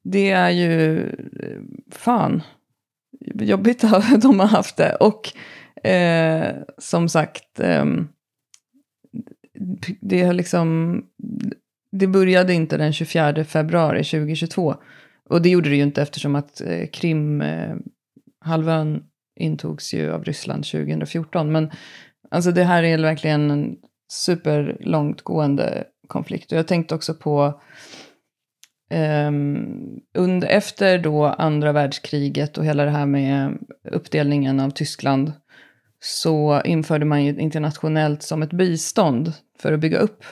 det är ju eh, fan jobbigt att de har haft det. Och eh, som sagt, eh, det har liksom... Det började inte den 24 februari 2022. Och det gjorde det ju inte eftersom att eh, Krim, eh, halvön intogs ju av Ryssland 2014. Men alltså det här är verkligen en superlångtgående konflikt. Och jag tänkte också på ehm, Um, under, efter då andra världskriget och hela det här med uppdelningen av Tyskland så införde man ju internationellt som ett bistånd för att bygga upp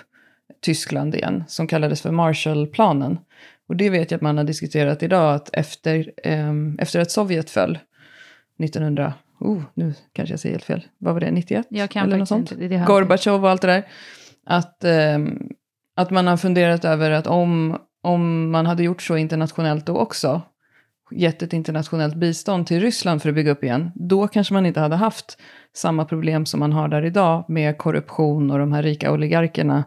Tyskland igen, som kallades för Marshallplanen. Och det vet jag att man har diskuterat idag, att efter, um, efter att Sovjet föll 1900, oh, nu kanske jag säger helt fel, vad var det, 91? Jag kan eller något sånt? Inte, det Gorbatjov och allt det där. Att, um, att man har funderat över att om om man hade gjort så internationellt då också, gett ett internationellt bistånd till Ryssland för att bygga upp igen, då kanske man inte hade haft samma problem som man har där idag med korruption och de här rika oligarkerna.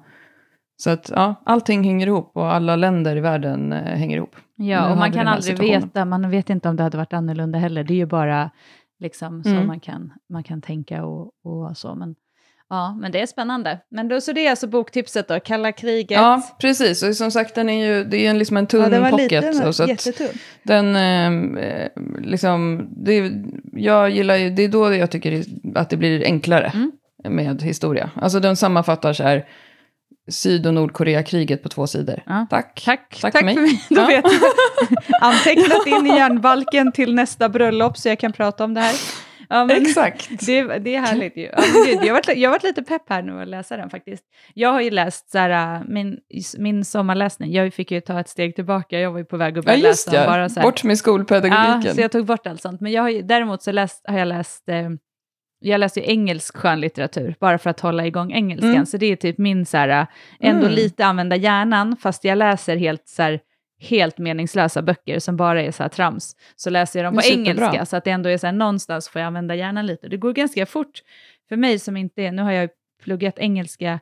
Så att ja, allting hänger ihop och alla länder i världen eh, hänger ihop. Ja, och man kan aldrig veta, man vet inte om det hade varit annorlunda heller. Det är ju bara liksom så mm. man, kan, man kan tänka och, och så. Men Ja, men det är spännande. Men då, så det är alltså boktipset då, Kalla kriget. Ja, precis. Och som sagt, den är ju, det är liksom en tunn ja, den var pocket. Liten, så jättetunn. Den, ehm, eh, liksom, det, jag gillar ju, det är då jag tycker att det blir enklare mm. med historia. Alltså den sammanfattar så här, Syd och Nordkorea-kriget på två sidor. Ja. Tack. Tack, Tack, Tack för mig. För mig. Då ja. vet. Antecknat in i järnbalken till nästa bröllop så jag kan prata om det här. Ja, Exakt. Det, det är härligt ju. Ja, gud, jag, har varit, jag har varit lite pepp här nu att läsa den faktiskt. Jag har ju läst så här, äh, min, min sommarläsning, jag fick ju ta ett steg tillbaka, jag var ju på väg att börja ja, läsa. Ja. Bara så här. Bort med skolpedagogiken. Ja, så jag tog bort allt sånt. Men jag har, däremot så läst, har jag läst eh, jag läser ju engelsk skönlitteratur, bara för att hålla igång engelskan. Mm. Så det är typ min så här, ändå mm. lite använda hjärnan, fast jag läser helt så här, helt meningslösa böcker som bara är så här trams, så läser jag dem på engelska. Så att det ändå är så här, någonstans får jag använda hjärnan lite. Det går ganska fort för mig som inte är, nu har jag pluggat engelska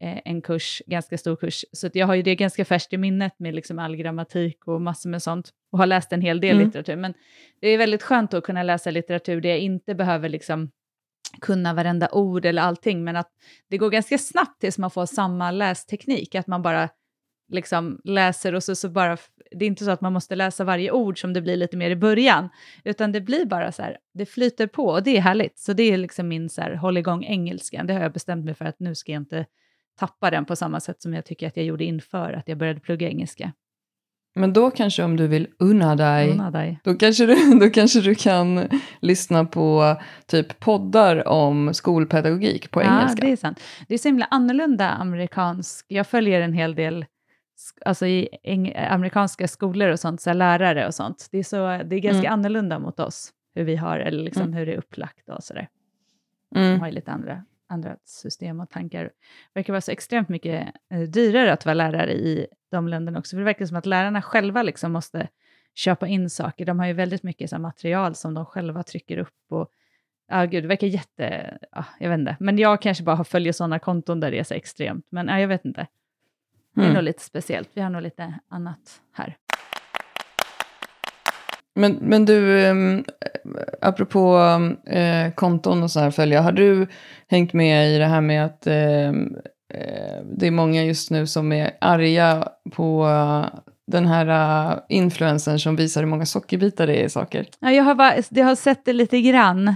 eh, en kurs, ganska stor kurs, så jag har ju det ganska färskt i minnet med liksom all grammatik och massor med sånt och har läst en hel del mm. litteratur. Men det är väldigt skönt att kunna läsa litteratur där jag inte behöver liksom kunna varenda ord eller allting, men att det går ganska snabbt tills man får samma lästeknik, att man bara liksom läser och så, så bara, det är inte så att man måste läsa varje ord som det blir lite mer i början, utan det blir bara så här, det flyter på och det är härligt. Så det är liksom min så här, håll igång engelskan, det har jag bestämt mig för att nu ska jag inte tappa den på samma sätt som jag tycker att jag gjorde inför att jag började plugga engelska. Men då kanske om du vill unna dig, unna dig. Då, kanske du, då kanske du kan lyssna på typ poddar om skolpedagogik på ja, engelska. Det är sant. Det är så himla annorlunda amerikansk, jag följer en hel del alltså i amerikanska skolor och sånt, så lärare och sånt. Det är, så, det är ganska mm. annorlunda mot oss, hur vi har, eller liksom mm. hur det är upplagt och sådär. Mm. De har ju lite andra, andra system och tankar. Det verkar vara så extremt mycket eh, dyrare att vara lärare i de länderna också, för det verkar som att lärarna själva liksom måste köpa in saker. De har ju väldigt mycket så material som de själva trycker upp och Ja, gud, det verkar jätte... Ja, jag vet inte. Men jag kanske bara följer sådana konton där det är så extremt. Men ja, jag vet inte. Det är mm. nog lite speciellt. Vi har nog lite annat här. Men, men du, um, apropå uh, konton och så här följa, har du hängt med i det här med att uh, det är många just nu som är arga på den här uh, influensen som visar hur många sockerbitar det är i saker? Ja, jag har, bara, jag har sett det lite grann.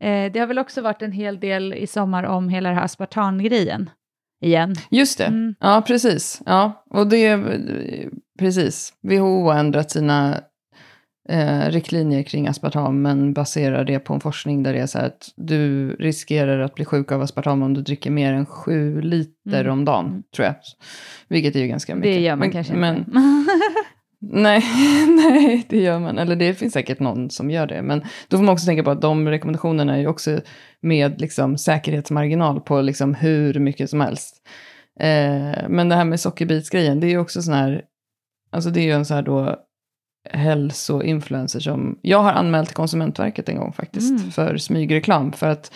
Eh, det har väl också varit en hel del i sommar om hela den här aspartangrejen igen. Just det, mm. ja precis. Ja, och det, precis. WHO har ändrat sina eh, riktlinjer kring aspartam, men baserar det på en forskning där det är så här att du riskerar att bli sjuk av aspartam om du dricker mer än sju liter mm. om dagen, mm. tror jag. Vilket är ju ganska mycket. Det gör man men, kanske men, inte. Nej, nej, det gör man. Eller det finns säkert någon som gör det. Men då får man också tänka på att de rekommendationerna är ju också med liksom säkerhetsmarginal på liksom hur mycket som helst. Eh, men det här med sockerbitsgrejen, det är ju också sån här, alltså det är ju en sån här då hälsoinfluencer som, jag har anmält till Konsumentverket en gång faktiskt mm. för smygreklam. För att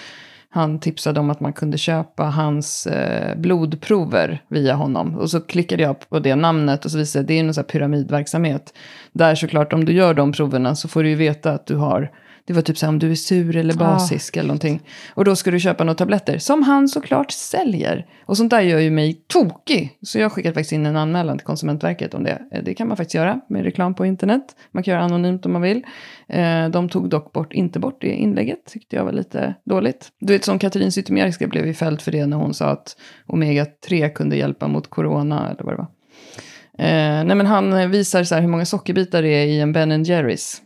han tipsade om att man kunde köpa hans eh, blodprover via honom. Och så klickade jag på det namnet och så visade det, det är en sån pyramidverksamhet. Där såklart om du gör de proverna så får du ju veta att du har Det var typ så här om du är sur eller basisk ah. eller någonting. Och då ska du köpa några tabletter. Som han såklart säljer. Och sånt där gör ju mig tokig. Så jag har skickat faktiskt in en anmälan till Konsumentverket om det. Eh, det kan man faktiskt göra med reklam på internet. Man kan göra anonymt om man vill. Eh, de tog dock bort, inte bort det inlägget. Tyckte jag var lite dåligt. Du vet som Katrin Zytomierska blev ju fälld för det när hon sa att Omega-3 kunde hjälpa mot corona. Eller vad det var. Eh, nej men han visar så här hur många sockerbitar det är i en Ben Jerrys.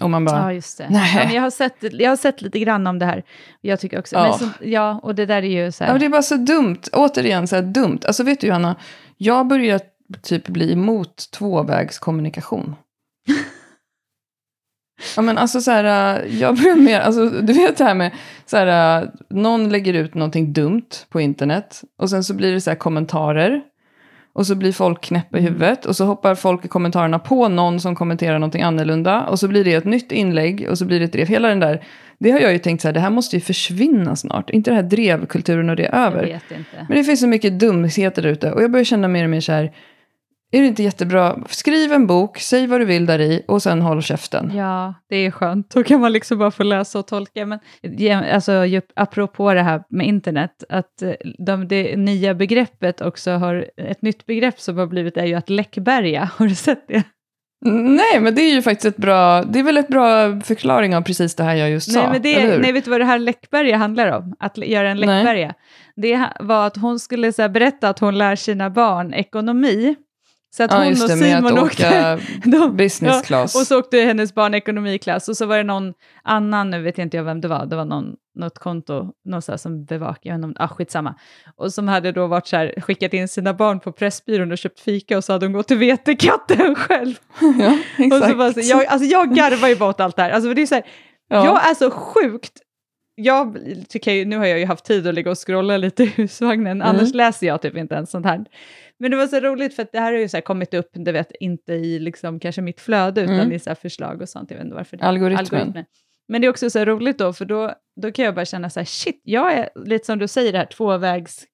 Och man bara, ja, just det. Nej. Ja, men jag, har sett, jag har sett lite grann om det här. Jag tycker också, ja. Så, ja, och det där är ju så här. Ja, det är bara så dumt. Återigen, så här dumt. Alltså vet du Johanna, jag börjar typ bli emot tvåvägskommunikation. ja men alltså så här, jag börjar mer, alltså du vet det här med, så här, någon lägger ut någonting dumt på internet. Och sen så blir det så här kommentarer. Och så blir folk knäppa i mm. huvudet och så hoppar folk i kommentarerna på någon som kommenterar någonting annorlunda. Och så blir det ett nytt inlägg och så blir det ett drev. Hela den där, det har jag ju tänkt så här, det här måste ju försvinna snart. Inte den här drevkulturen och det är över. Men det finns så mycket dumheter där ute och jag börjar känna mer och mer så här, är det inte jättebra? Skriv en bok, säg vad du vill där i och sen håll käften. Ja, det är skönt. Då kan man liksom bara få läsa och tolka. Men alltså, apropå det här med internet, att eh, de, det nya begreppet också har, ett nytt begrepp som har blivit är ju att läckberga. Har du sett det? Nej, men det är ju faktiskt ett bra, det är väl ett bra förklaring av precis det här jag just nej, sa. Men det, nej, vet du vad det här läckberga handlar om? Att göra en läckberga. Det var att hon skulle så berätta att hon lär sina barn ekonomi så att ja, hon och Simon åkte... De, business class. Ja, och så åkte hennes barn ekonomiklass och så var det någon annan, nu vet jag inte jag vem det var, det var någon, något konto någon så som bevakar, jag ah, skitsamma. Och som hade då varit så här, skickat in sina barn på Pressbyrån och köpt fika och så hade hon gått till vetekatten själv. Ja, exakt. Och så bara, så, jag, alltså jag garvar ju bara åt allt det här. Alltså det är så här, ja. Jag är så sjukt jag tycker ju, nu har jag ju haft tid att ligga och scrolla lite i husvagnen, mm. annars läser jag typ inte ens sånt här. Men det var så roligt för det här har ju så kommit upp, du vet, inte i liksom kanske mitt flöde utan mm. i så förslag och sånt. Jag vet inte varför. Det, algoritmen. algoritmen. Men det är också så roligt då, för då, då kan jag bara känna så här, shit, jag är lite som du säger det här, tvåvägs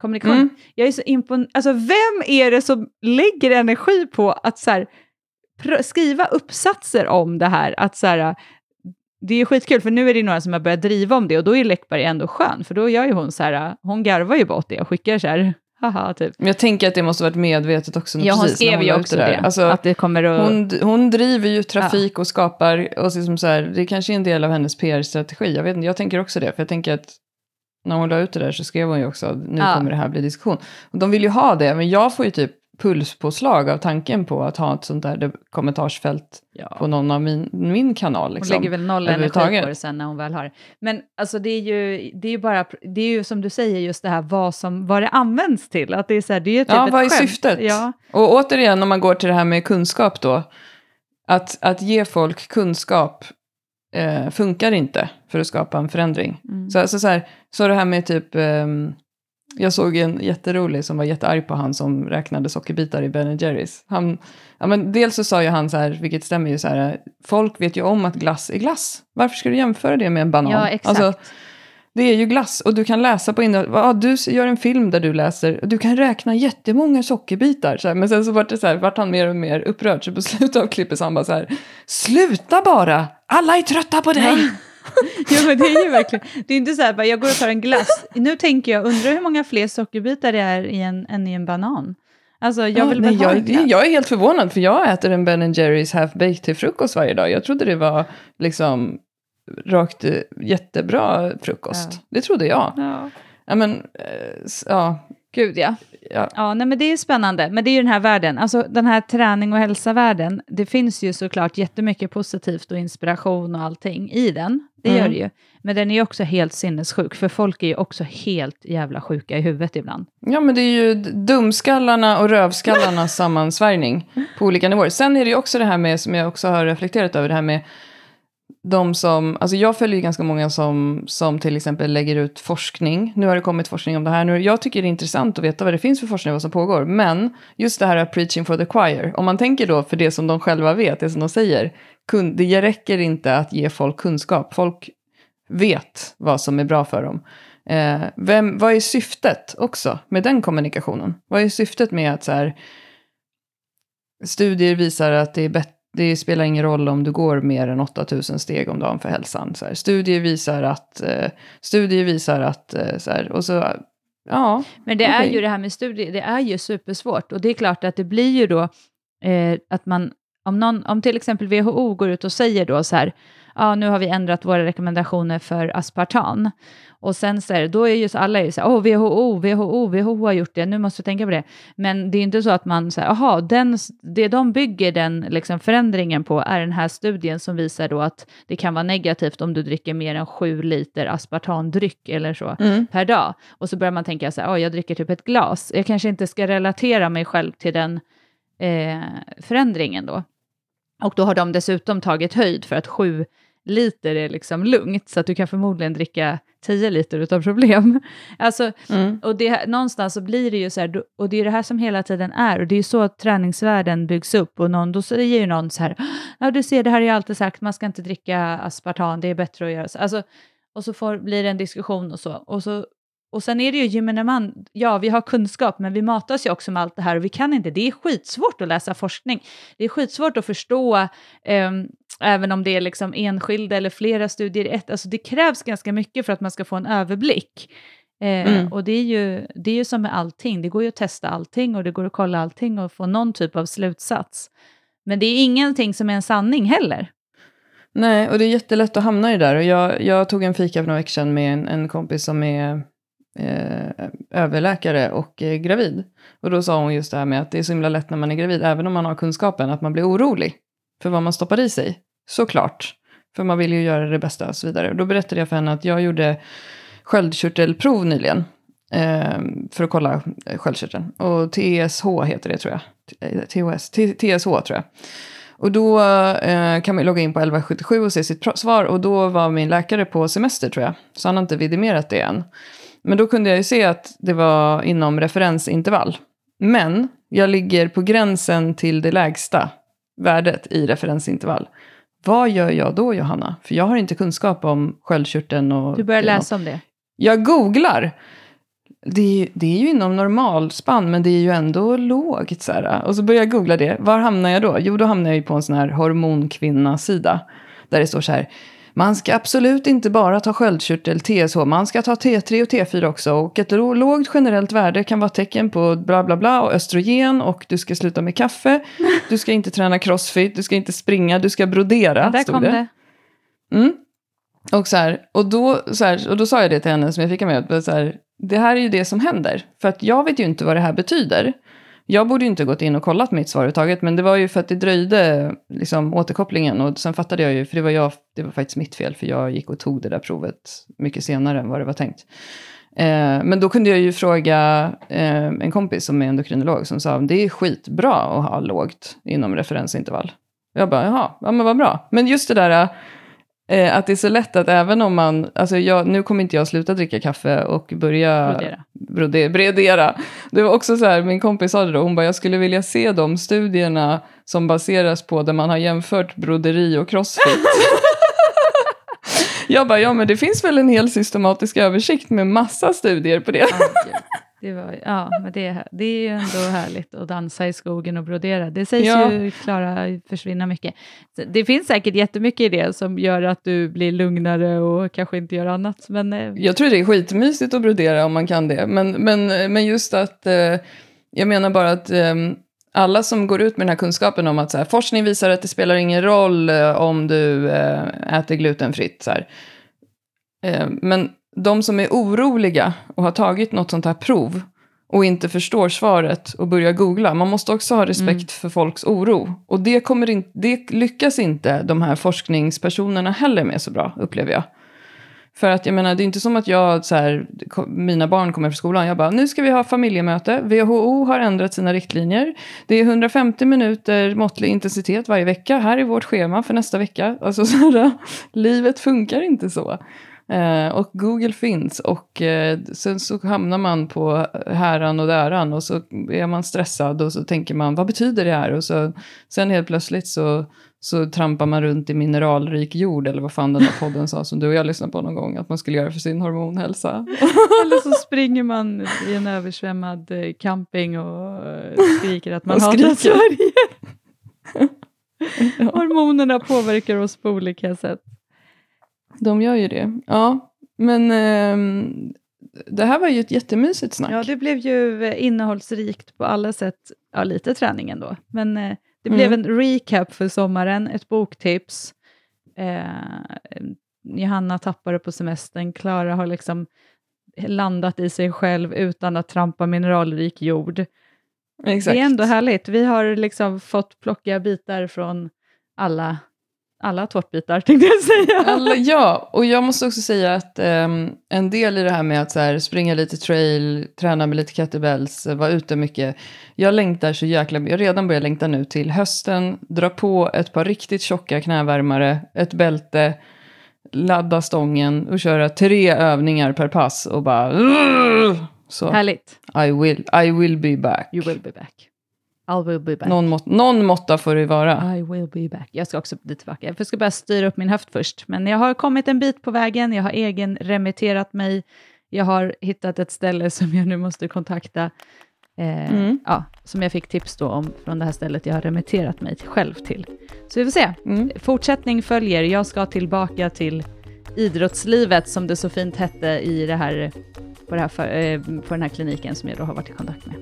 kommunikation. Mm. Jag är så imponerad, alltså vem är det som lägger energi på att så här, skriva uppsatser om det här, att så här, det är skitkul, för nu är det några som har börjat driva om det och då är Läckberg ändå skön, för då gör ju hon så här, hon garvar ju bort det och skickar så här, haha, typ. Men jag tänker att det måste varit medvetet också. Ja, hon skrev ju också det. det. Alltså, att det kommer att... hon, hon driver ju trafik ja. och skapar, och liksom så här, det kanske är en del av hennes PR-strategi. Jag, vet inte, jag tänker också det, för jag tänker att när hon la ut det där så skrev hon ju också att nu ja. kommer det här bli diskussion. Och de vill ju ha det, men jag får ju typ pulspåslag av tanken på att ha ett sånt där kommentarsfält ja. på någon av min, min kanal. Liksom, hon lägger väl noll energi på det sen när hon väl har det. Men alltså det är ju, det är ju bara, det är ju som du säger just det här vad, som, vad det används till. Att det är så här, det är ju typ ja, vad är syftet? Ja. Och återigen om man går till det här med kunskap då. Att, att ge folk kunskap eh, funkar inte för att skapa en förändring. Mm. Så, alltså, så, här, så det här med typ um, jag såg en jätterolig som var jättearg på han som räknade sockerbitar i Ben Jerrys. Han, ja, men dels så sa ju han så här, vilket stämmer ju så här, folk vet ju om att glass är glass. Varför ska du jämföra det med en banan? Ja, exakt. Alltså, det är ju glass och du kan läsa på innehållet. Ja, du gör en film där du läser. Du kan räkna jättemånga sockerbitar. Så här, men sen så vart, det så här, vart han mer och mer upprörd. Så på slutet av klippet så han bara så här. Sluta bara! Alla är trötta på dig! ja, men det är ju verkligen, det är inte så här, jag går och tar en glass. Nu tänker jag, undrar hur många fler sockerbitar det är i en, än i en banan? Alltså, jag vill ja, nej, jag, jag är helt förvånad, för jag äter en Ben Jerrys half baked till frukost varje dag. Jag trodde det var liksom rakt jättebra frukost. Ja. Det trodde jag. Ja. Ja, men, äh, ja. Gud ja. Ja, ja nej, men det är spännande. Men det är ju den här världen, alltså den här träning och hälsa-världen. Det finns ju såklart jättemycket positivt och inspiration och allting i den. Det mm. gör det ju. Men den är ju också helt sinnessjuk, för folk är ju också helt jävla sjuka i huvudet ibland. Ja, men det är ju dumskallarna och rövskallarnas sammansvärjning på olika nivåer. Sen är det ju också det här med, som jag också har reflekterat över, det här med de som, alltså jag följer ju ganska många som, som till exempel lägger ut forskning. Nu har det kommit forskning om det här. Nu, jag tycker det är intressant att veta vad det finns för forskning och vad som pågår. Men just det här preaching for the choir. Om man tänker då för det som de själva vet, det som de säger. Kun, det räcker inte att ge folk kunskap. Folk vet vad som är bra för dem. Eh, vem, vad är syftet också med den kommunikationen? Vad är syftet med att så här, studier visar att det är bättre det spelar ingen roll om du går mer än 8000 steg om dagen för hälsan. Så här, studier visar att, eh, studier visar att, eh, så här, och så, ja. Men det okay. är ju det här med studier, det är ju supersvårt. Och det är klart att det blir ju då eh, att man, om, någon, om till exempel WHO går ut och säger då så här, ja nu har vi ändrat våra rekommendationer för aspartam. Och sen så är då är ju alla ju så här, oh, WHO, WHO, WHO har gjort det, nu måste vi tänka på det. Men det är inte så att man säger, jaha, det de bygger den liksom, förändringen på är den här studien som visar då att det kan vara negativt om du dricker mer än sju liter aspartandryck eller så mm. per dag. Och så börjar man tänka så här, oh, jag dricker typ ett glas, jag kanske inte ska relatera mig själv till den eh, förändringen då. Och då har de dessutom tagit höjd för att sju liter är liksom lugnt, så att du kan förmodligen dricka 10 liter utan problem. Alltså, mm. och det, någonstans så blir det ju så här, och det är det här som hela tiden är, och det är så att träningsvärlden byggs upp, och någon, då säger ju någon så här, ja du ser det här har jag alltid sagt, man ska inte dricka aspartam, det är bättre att göra så. Alltså, och så får, blir det en diskussion och så, och så och sen är det ju gemene man, ja vi har kunskap men vi matas ju också med allt det här och vi kan inte, det är skitsvårt att läsa forskning. Det är skitsvårt att förstå, eh, även om det är liksom enskilda eller flera studier i ett, alltså det krävs ganska mycket för att man ska få en överblick. Eh, mm. Och det är, ju, det är ju som med allting, det går ju att testa allting och det går att kolla allting och få någon typ av slutsats. Men det är ingenting som är en sanning heller. Nej, och det är jättelätt att hamna i det där. Och jag, jag tog en fika för några veckor sedan med en, en kompis som är eh, överläkare och eh, gravid. Och då sa hon just det här med att det är så himla lätt när man är gravid, även om man har kunskapen, att man blir orolig för vad man stoppar i sig. Såklart. För man vill ju göra det bästa och så vidare. Och då berättade jag för henne att jag gjorde sköldkörtelprov nyligen. Eh, för att kolla eh, sköldkörteln. Och TSH heter det tror jag. THS, eh, TSH tror jag. Och då eh, kan man logga in på 1177 och se sitt svar. Och då var min läkare på semester tror jag. Så han har inte vidimerat det än. Men då kunde jag ju se att det var inom referensintervall. Men jag ligger på gränsen till det lägsta värdet i referensintervall. Vad gör jag då, Johanna? För jag har inte kunskap om sköldkörteln och... Du börjar läsa om det? Jag googlar. Det, det, är ju inom normalspann, men det är ju ändå lågt. Så här. Och så börjar jag googla det. Var hamnar jag då? Jo, då hamnar jag ju på en sån här hormonkvinna-sida. Där det står så här. Man ska absolut inte bara ta sköldkörtel TSH, man ska ta T3 och T4 också. Och ett lågt generellt värde kan vara tecken på bla bla bla och östrogen och du ska sluta med kaffe. Du ska inte träna crossfit, du ska inte springa, du ska brodera. Ja, där kom det. det. Mm. Och, så här, och, då, så här, och då sa jag det till henne som jag fick med. Så här, det här är ju det som händer. För att jag vet ju inte vad det här betyder. Jag borde ju inte gått in och kollat mitt svar överhuvudtaget, men det var ju för att det dröjde liksom, återkopplingen. Och sen fattade jag ju, för det var, jag, det var faktiskt mitt fel, för jag gick och tog det där provet mycket senare än vad det var tänkt. Eh, men då kunde jag ju fråga eh, en kompis som är endokrinolog som sa det är skitbra att ha lågt inom referensintervall. Jag bara, jaha, ja men vad bra. Men just det där eh, Eh, att det är så lätt att även om man, alltså jag, nu kommer inte jag sluta dricka kaffe och börja brodera. Brode, bredera. Det var också så här, min kompis sa det då, hon bara, jag skulle vilja se de studierna som baseras på där man har jämfört broderi och crossfit. jag bara, ja men det finns väl en hel systematisk översikt med massa studier på det. Det, var, ja, men det, det är ju ändå härligt att dansa i skogen och brodera. Det sägs ja. ju klara försvinna mycket. Det finns säkert jättemycket i det som gör att du blir lugnare och kanske inte gör annat. Men, eh, jag tror det är skitmysigt att brodera om man kan det. Men, men, men just att, eh, jag menar bara att eh, alla som går ut med den här kunskapen om att så här, forskning visar att det spelar ingen roll eh, om du eh, äter glutenfritt. Så här. Eh, men de som är oroliga och har tagit något sånt här prov och inte förstår svaret och börjar googla. Man måste också ha respekt mm. för folks oro. Och det, kommer in, det lyckas inte de här forskningspersonerna heller med så bra, upplever jag. För att jag menar, det är inte som att jag, så här, mina barn kommer från skolan, jag bara, nu ska vi ha familjemöte, WHO har ändrat sina riktlinjer, det är 150 minuter måttlig intensitet varje vecka, här är vårt schema för nästa vecka. Alltså så här, livet funkar inte så. Eh, och Google finns och eh, sen så hamnar man på häran och däran och så är man stressad och så tänker man vad betyder det här? Och så, sen helt plötsligt så, så trampar man runt i mineralrik jord eller vad fan den där podden sa som du och jag lyssnade på någon gång att man skulle göra för sin hormonhälsa. eller så springer man i en översvämmad eh, camping och eh, skriker att man hatar Sverige. Hormonerna påverkar oss på olika sätt. De gör ju det. Ja, men eh, det här var ju ett jättemysigt snack. Ja, det blev ju innehållsrikt på alla sätt. Ja, lite träning ändå. Men eh, det blev mm. en recap för sommaren, ett boktips. Eh, Johanna tappade på semestern, Klara har liksom landat i sig själv utan att trampa mineralrik jord. Exakt. Det är ändå härligt. Vi har liksom fått plocka bitar från alla, alla tårtbitar, tänkte jag säga. Alla, ja, och jag måste också säga att um, en del i det här med att så här, springa lite trail, träna med lite kettlebells, vara ute mycket. Jag längtar så jäkla mycket, jag redan börjar längta nu till hösten, dra på ett par riktigt tjocka knävärmare, ett bälte, ladda stången och köra tre övningar per pass och bara... Så. Härligt. I will, I will be back. You will be back. I will be back. Någon, må någon måtta får det vara. I will be back. Jag ska också bli tillbaka. Jag ska bara styra upp min höft först. Men jag har kommit en bit på vägen. Jag har egen remitterat mig. Jag har hittat ett ställe som jag nu måste kontakta. Eh, mm. ja, som jag fick tips då om från det här stället jag har remitterat mig själv till. Så vi får se. Mm. Fortsättning följer. Jag ska tillbaka till idrottslivet som det så fint hette i det här, på, det här för, eh, på den här kliniken som jag då har varit i kontakt med.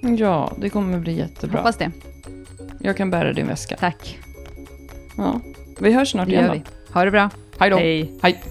Ja, det kommer bli jättebra. Hoppas det. Jag kan bära din väska. Tack. Ja, vi hörs snart igen då. Ha det bra. Hej då. Hej. Hej.